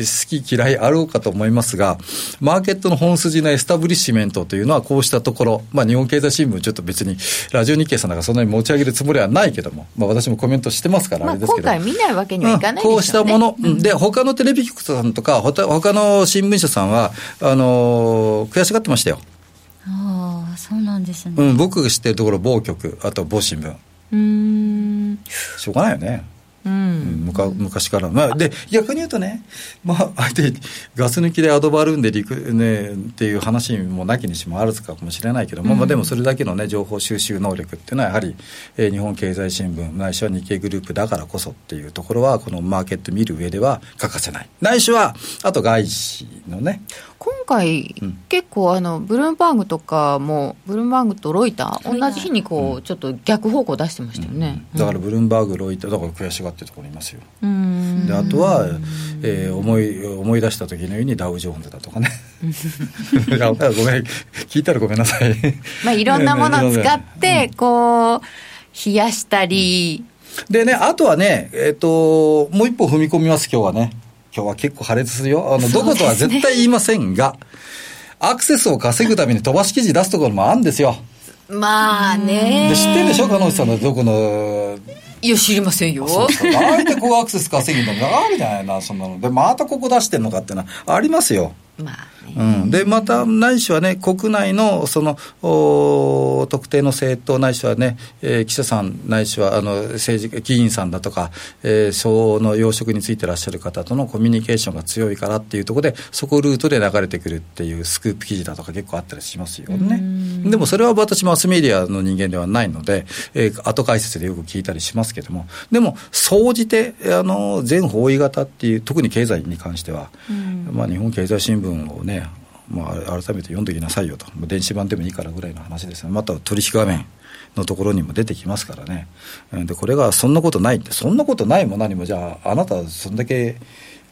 好き嫌いあろうかと思いますが、マーケットの本筋のエスタブリッシュメントというのは、こうしたところ、まあ、日本経済新聞ちょっと別に、ラジオ日経さんなんかそんなに持ち上げるつもりはないけども、まあ、私もコメントしてますから、あれですけど。今回見ないわけにはいかない、ねうん、こうしたもの、うん、で、他のテレビ局さんとか、ほ他の新聞社さんは、あのー、悔しがってましたよ。ああ、そうなんですね。うん、僕が知ってるところ、某局、あと某新聞。うん。しょうがないよね。うん、昔から、まあ、で逆に言うとね、まあ、相手ガス抜きでアドバルーンで陸、ね、っていう話もなきにしもあるかもしれないけども、うん、まあ、でもそれだけの、ね、情報収集能力っていうのはやはり、えー、日本経済新聞ないしは日経グループだからこそっていうところはこのマーケット見る上では欠かせない。ないしはあと外資のね。今回、うん、結構あのブルームバーグとかもブルームバーグとロイター同じ日にこう、うん、ちょっと逆方向出してましたよね、だからブルームバーグロイターだから悔しがってるところにいますよであとは、えー、思い思い出した時のようにダウ・ジョーンズだとかね ごめん聞いたらごめんなさいまあいろんなものを使ってこう冷やしたり、でねあとはねえっ、ー、ともう一歩踏み込みます今日はね今日は結構破裂するよ。あの、どことは絶対言いませんが、アクセスを稼ぐために飛ばし記事出すところもあるんですよ。まあね。で、知ってるでしょ彼女さんのどこの。いや、知りませんよ。そうそう。なんでこうアクセス稼ぐんだあるじゃないな、そんなの。で、またここ出してんのかってのはありますよ。まあ。うん、でまたないしはね、国内のその特定の政党、ないしはね、えー、記者さん、ないしはあの政治議員さんだとか、えー、その養殖についてらっしゃる方とのコミュニケーションが強いからっていうところで、そこルートで流れてくるっていうスクープ記事だとか、結構あったりしますよね。でもそれは私、マスメディアの人間ではないので、えー、後解説でよく聞いたりしますけども、でも、総じてあの全方位型っていう、特に経済に関しては、まあ、日本経済新聞をね、まあ、改めて読んできなさいよと、電子版でもいいからぐらいの話ですね、また取引画面のところにも出てきますからね、でこれがそんなことないって、そんなことないも何も、じゃあ、あなた、そんだけ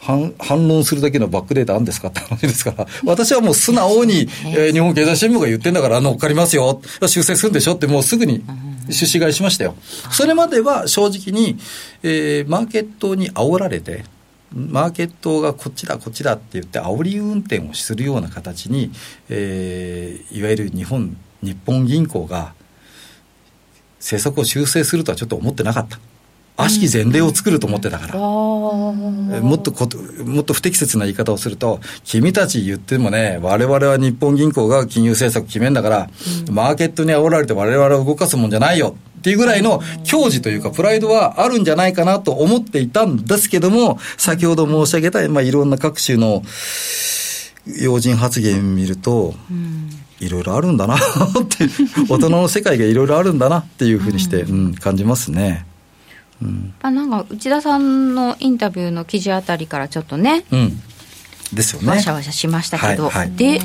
反反論するだけのバックデータあるんですかって話ですから、私はもう素直に、えー、日本経済新聞が言ってんだから乗っかりますよ、修正するんでしょって、もうすぐに出資買いしましたよ。それまでは正直に、えー、マーケットに煽られて、マーケットがこっちだこっちだって言って煽り運転をするような形に、えー、いわゆる日本日本銀行が政策を修正するとはちょっと思ってなかった。悪しき前例を作ると思ってたから、うん、もっとこもっと不適切な言い方をすると、君たち言ってもね、我々は日本銀行が金融政策決めんだから、うん、マーケットに煽られて我々は動かすもんじゃないよっていうぐらいの矜持というか、プライドはあるんじゃないかなと思っていたんですけども、先ほど申し上げた、まあ、いろんな各種の要人発言見ると、いろいろあるんだなって、大人の世界がいろいろあるんだなっていうふうにして、うん、感じますね。うん、あなんか内田さんのインタビューの記事あたりからちょっとね、うん、ですよね。わしゃわしゃしましたけど、はいはい、で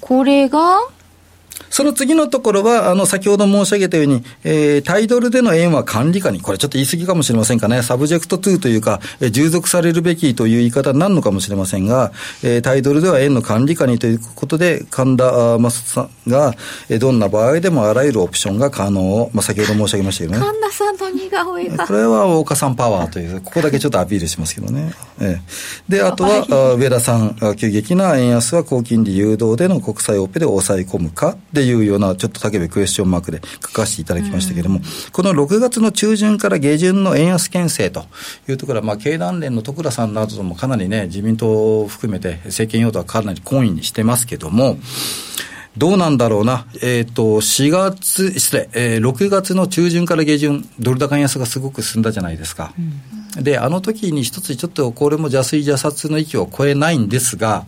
これがその次のところは、あの、先ほど申し上げたように、えー、対ドルでの円は管理下に、これちょっと言い過ぎかもしれませんかね、 subject to というか、えー、従属されるべきという言い方になるのかもしれませんが、えー、タイドルでは円の管理下にということで、神田正さんが、えー、どんな場合でもあらゆるオプションが可能、まあ、先ほど申し上げましたけどね。神田さんの似顔絵が。これは大岡さんパワーという、ここだけちょっとアピールしますけどね。えー、で、あとは、上田さん、急激な円安は高金利誘導での国際オペで抑え込むかっていうような、ちょっと叫びクエスチョンマークで書かせていただきましたけれども、この6月の中旬から下旬の円安牽制というところは、まあ、経団連の徳田さんなどともかなりね、自民党を含めて政権与党はかなり懇意にしてますけども、どうなんだろうな。えっ、ー、と、4月、失礼、えー、6月の中旬から下旬、ドル高円安がすごく進んだじゃないですか。うん、で、あの時に一つちょっとこれも邪推邪殺の域を超えないんですが、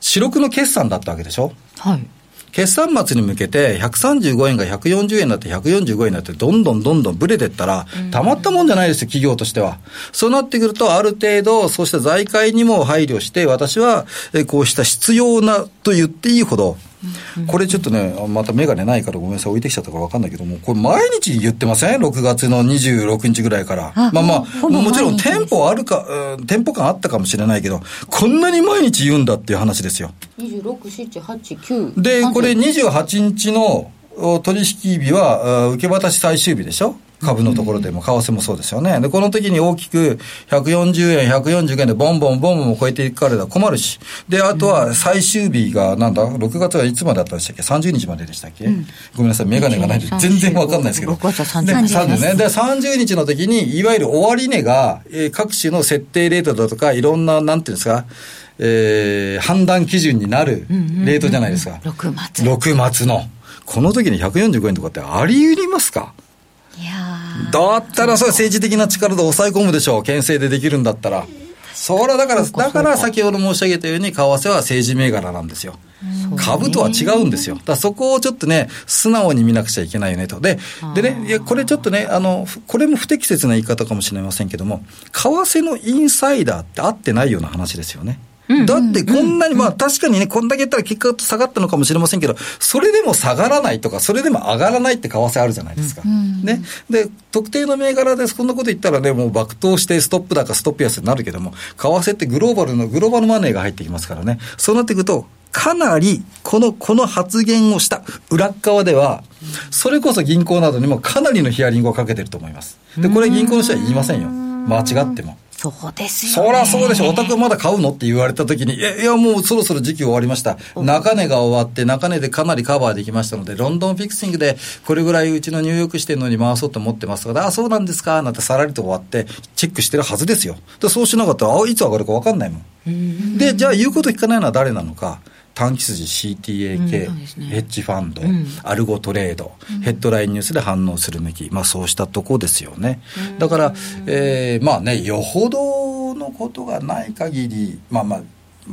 四六の決算だったわけでしょ？はい。決算末に向けて135円が140円になって145円になってどんどんどんどんブレてったら、たまったもんじゃないですよ、企業としては。そうなってくると、ある程度、そうした財界にも配慮して、私は、こうした必要なと言っていいほど、これちょっとね、またメガネないからごめんなさい、置いてきちゃったか分かんないけども、これ毎日言ってません ?6 月の26日ぐらいから。まあまあ、もちろん店舗あるか、店舗感あったかもしれないけど、こんなに毎日言うんだっていう話ですよ。26、7、8、9。で、これ28日の取引日は、受け渡し最終日でしょ？株のところでも、為替もそうですよね。で、この時に大きく140円、140円でボンボンボンボン超えていかれたら困るし。で、あとは最終日が、なんだ、6月はいつまでだったんでしたっけ ?30 日まででしたっけ、うん、ごめんなさい、メガネがないんで全然わかんないですけど。6月は30日。30ね。で、30日の時に、いわゆる終値が、えー、各種の設定レートだとか、いろんな、なんていうんですか、えー、判断基準になるレートじゃないですか。6末。6末の。この時に145円とかってあり得りますか？だったらそれ政治的な力で抑え込むでしょう。牽制でできるんだったら。それはだから、だから先ほど申し上げたように、為替は政治銘柄なんですよ。株とは違うんですよ。だそこをちょっとね、素直に見なくちゃいけないよねと。で、でね、いや、これちょっとね、あの、これも不適切な言い方かもしれませんけども、為替のインサイダーって合ってないような話ですよね。だってこんなに、まあ確かにね、こんだけ言ったら結果下がったのかもしれませんけど、それでも下がらないとか、それでも上がらないって為替あるじゃないですか。ね。で、特定の銘柄でそんなこと言ったらね、もう爆投してストップ高、ストップ安になるけども、為替ってグローバルの、グローバルマネーが入ってきますからね。そうなっていくと、かなり、この、この発言をした裏側では、それこそ銀行などにもかなりのヒアリングをかけてると思います。で、これ銀行の人は言いませんよ。間違っても。そうですよ、ね。そりゃそうでしょ。お宅まだ買うのって言われたときに、いや、いやもうそろそろ時期終わりました。中値が終わって、中値でかなりカバーできましたので、ロンドンフィクシングで、これぐらいうちのニューヨーク支店のに回そうと思ってますが、あ、そうなんですか、なんてさらりと終わって、チェックしてるはずですよ。でそうしなかったら、あ、いつ上がるか分かんないもん。で、じゃあ言うこと聞かないのは誰なのか。短期筋 CTA 系、うんね、ヘッジファンド、うん、アルゴトレード、うん、ヘッドラインニュースで反応する向き、まあ、そうしたとこですよね。だから、えー、まあね、よほどのことがない限り、まあまあ、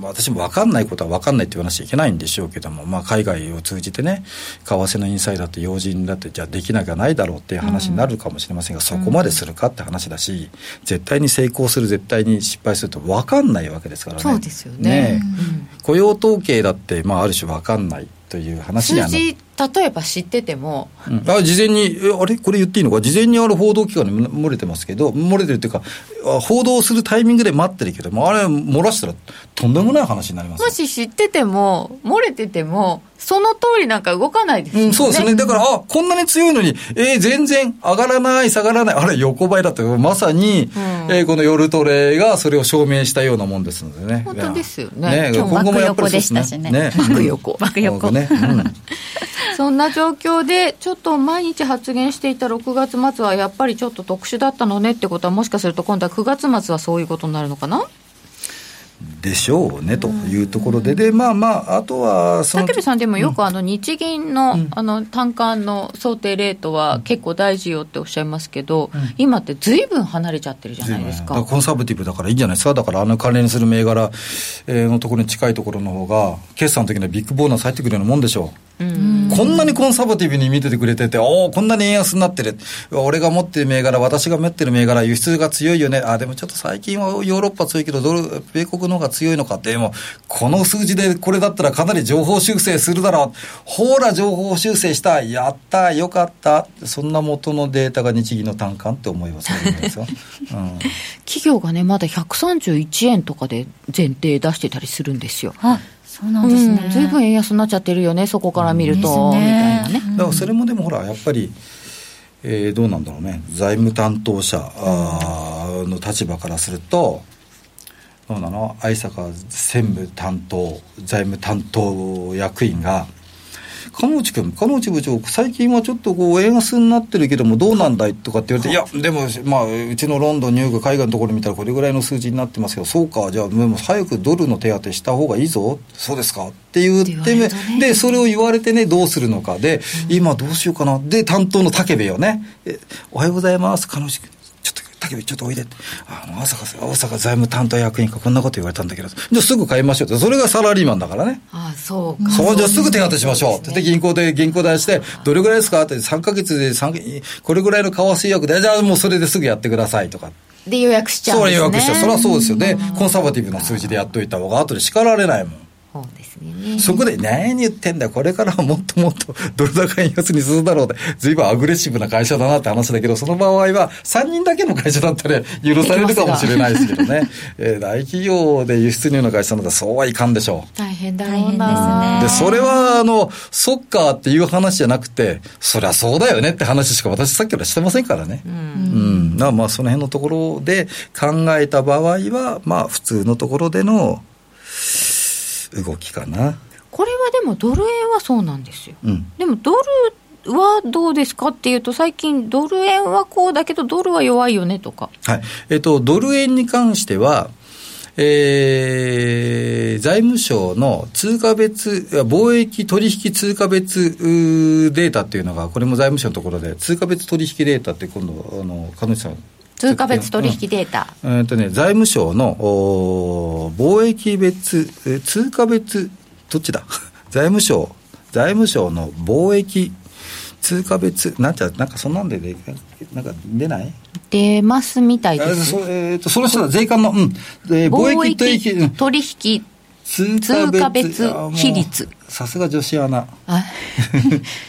私も分かんないことは分かんないって言わなきゃいけないんでしょうけども、まあ、海外を通じてね、為替のインサイダーって要人だって、じゃあできなきゃないだろうっていう話になるかもしれませんが、うん、そこまでするかって話だし、絶対に成功する、絶対に失敗すると分かんないわけですからね。そうですよね。ね雇用統計だって、まあ、ある種分かんないという話には数字例えば知ってても、うん、あ事前にえあれ？これ言っていいのか？事前にある報道機関に漏れてますけど漏れてるっていうか報道するタイミングで待ってるけどもあれ漏らしたらとんでもない話になりますもし知ってても漏れててもその通りなんか動かないですよね、うん、そうですね。だからあこんなに強いのにえー、全然上がらない下がらない。あれ横ばいだってまさに、うん、えー、この夜トレがそれを証明したようなもんですのでね。本当ですよね。ね今後もやっぱりそうですね。ねね幕横。幕横。ね、うん そんな状況で、ちょっと毎日発言していた6月末はやっぱりちょっと特殊だったのねってことは、もしかすると今度は9月末はそういうことになるのかな？でしょうねというところで、でまあまあ、あとは。武部さん、でもよくあの日銀の,、あの単価の想定レートは結構大事よっておっしゃいますけど、今ってずいぶん離れちゃってるじゃないですか。コンサバティブだからいいんじゃないですか、だからあの関連する銘柄のところに近いところの方が、決算の時にはビッグボーナス入ってくるようなもんでしょう。こんなにコンサバティブに見ててくれてて、おお、こんなに円安になってる。俺が持ってる銘柄、私が持ってる銘柄、輸出が強いよね。あ、でもちょっと最近はヨーロッパ強いけど、ドル、米国の方が強いのかって、でも、この数字でこれだったらかなり情報修正するだろう。ほら、情報修正した。やった、よかった。そんな元のデータが日銀の単価って思いますよ、うん、企業がね、まだ131円とかで前提出してたりするんですよ。そうなんですね、ずいぶん円安になっちゃってるよね、そこから見ると、ね、みたいなね。だからそれもでもほら、やっぱり、えー、どうなんだろうね、財務担当者の立場からすると、どうなの？愛坂専務担当、財務担当役員が、金内君、金内部長、最近はちょっとこう、円安になってるけども、どうなんだいとかって言われて、い。や、でも、まあ、うちのロンドン、ニューヨーク、海外のところ見たら、これぐらいの数字になってますけど、そうか、じゃあ、もう早くドルの手当てした方がいいぞ、そうですか。って言って、ね、で、それを言われてね、どうするのか。で、うん、今どうしようかな、で、担当の武部よね、おはようございます、金内君。竹部ちょっとおいでって。あの、朝霞、大阪財務担当役員かこんなこと言われたんだけど、じゃあすぐ買いましょうって。それがサラリーマンだからね。ああ、そうか。そう、じゃあすぐ手当てしましょう。って、ね、銀行で、銀行出して、どれぐらいですかって、3か月で3、これぐらいの為替約で、じゃあもうそれですぐやってくださいとか。で予約しちゃうんですね。そう予約しちゃう。それはそうですよね。コンサバティブな数字でやっといた方が後で叱られないもん。そうですね。そこで何言ってんだこれからはもっともっとドル高円安にするだろうって、ずいぶんアグレッシブな会社だなって話だけど、その場合は3人だけの会社だったら許されるかもしれないですけどね。えー、大企業で輸出入の会社ならそうはいかんでしょう。大変だろうな。で、それはあの、そっかっていう話じゃなくて、そりゃそうだよねって話しか私さっきからしてませんからね。うん。うん、まあその辺のところで考えた場合は、まあ普通のところでの、動きかな。これはでもドル円はそうなんですよ、うん、でもドルはどうですかっていうと、最近、ドル円はこうだけど、ドルは弱いよねとか。はい。えっと、ドル円に関しては、えー、財務省の通貨別、貿易取引通貨別データっていうのが、これも財務省のところで、通貨別取引データって今度、あの、彼女さん、通貨別取引データ。うん、えっ、とね、財務省のお貿易別、通貨別、どっちだ？財務省、財務省の貿易通貨別、なんちゃ、なんかそんなんで、なんか出ない？出ますみたいです。そ,、えーと、その人は税関の、うん、えー、貿易取引、取引通貨別比率。さすが女子アナ。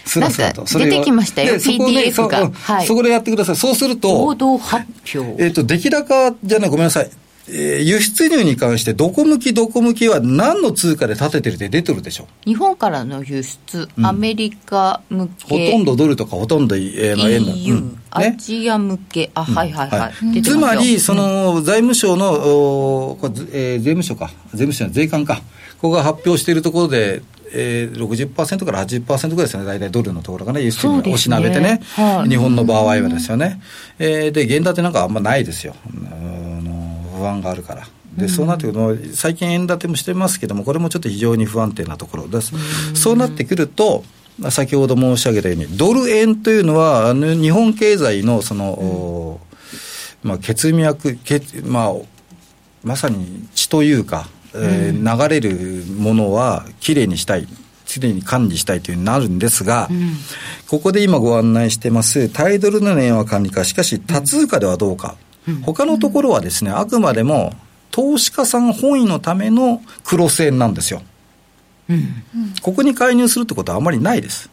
す らすらと。出てきましたよ、PDF が。はい。そこでやってください。そうすると、報道発表。えっ、と、出来高じゃない、ごめんなさい。えー、輸出入に関して、どこ向き、どこ向きは何の通貨で立ててるって出てるでしょ日本からの輸出、アメリカ向け、ほとんどドルとか、ほとんど、えー、円だ、EU、うん。ね、アジア向け、あ、はいはいはい。つまり、その、財務省の、おえー、税務署か、税務署の税関か、ここが発表しているところで、えー、60%から80%ぐらいですよね、大体ドルのところがね、輸出におしなべてね、はい、日本の場合はですよね。えー、で、現建てなんかあんまないですよ。不安があるから。でそうなってくると、最近円建てもしてますけども、これもちょっと非常に不安定なところです。そうなってくると、先ほど申し上げたように、ドル円というのは、あの日本経済のその、まあ、血脈、血まあ、まさに血というか、えー、流れるものはきれいにしたい。常に管理したいというになるんですが、うん、ここで今ご案内してます、タイドルの円は管理か、しかし多通貨ではどうか。うん、他のところはですね、あくまでも投資家さん本位のためのクロス円なんですよ。うん、ここに介入するってことはあまりないです。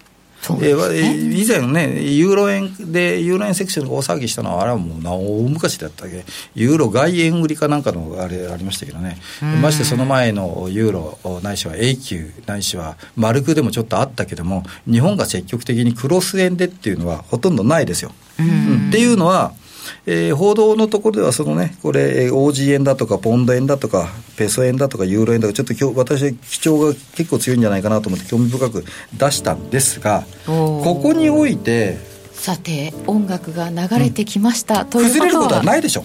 えー、以前ね、ユーロ円で、ユーロ円セクションが大騒ぎしたのは、あれはもう大昔だったっけ、ユーロ外円売りかなんかのあれありましたけどね、ましてその前のユーロ、ないしは A 級、ないしはマルクでもちょっとあったけども、日本が積極的にクロス円でっていうのはほとんどないですよ。うん、っていうのは、えー、報道のところでは、そのね、これ、OG 円だとか、ポンド円だとか、ペソ円だとか、ユーロ円だとか、ちょっと今日私、基調が結構強いんじゃないかなと思って、興味深く出したんですが、ここにおいて、さて、音楽が流れてきました、うん、という崩れることはないでしょ。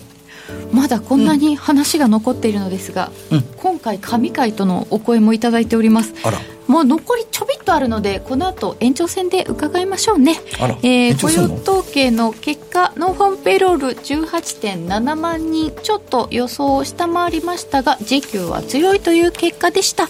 まだこんなに話が残っているのですが、うん、今回神回とのお声もいただいております。あらもう残りちょびっとあるのでこの後延長戦で伺いましょうね、えー、雇用統計の結果ノンファンペイロール18.7万人ちょっと予想を下回りましたが時給は強いという結果でした、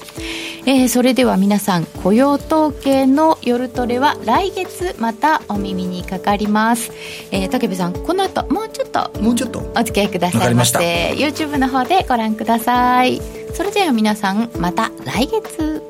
えー、それでは皆さん雇用統計の夜トレは来月またお耳にかかります、えー、武部さんこの後もうちょっともうちょっと。お付き合いくださいまして YouTube の方でご覧ください。それでは皆さんまた来月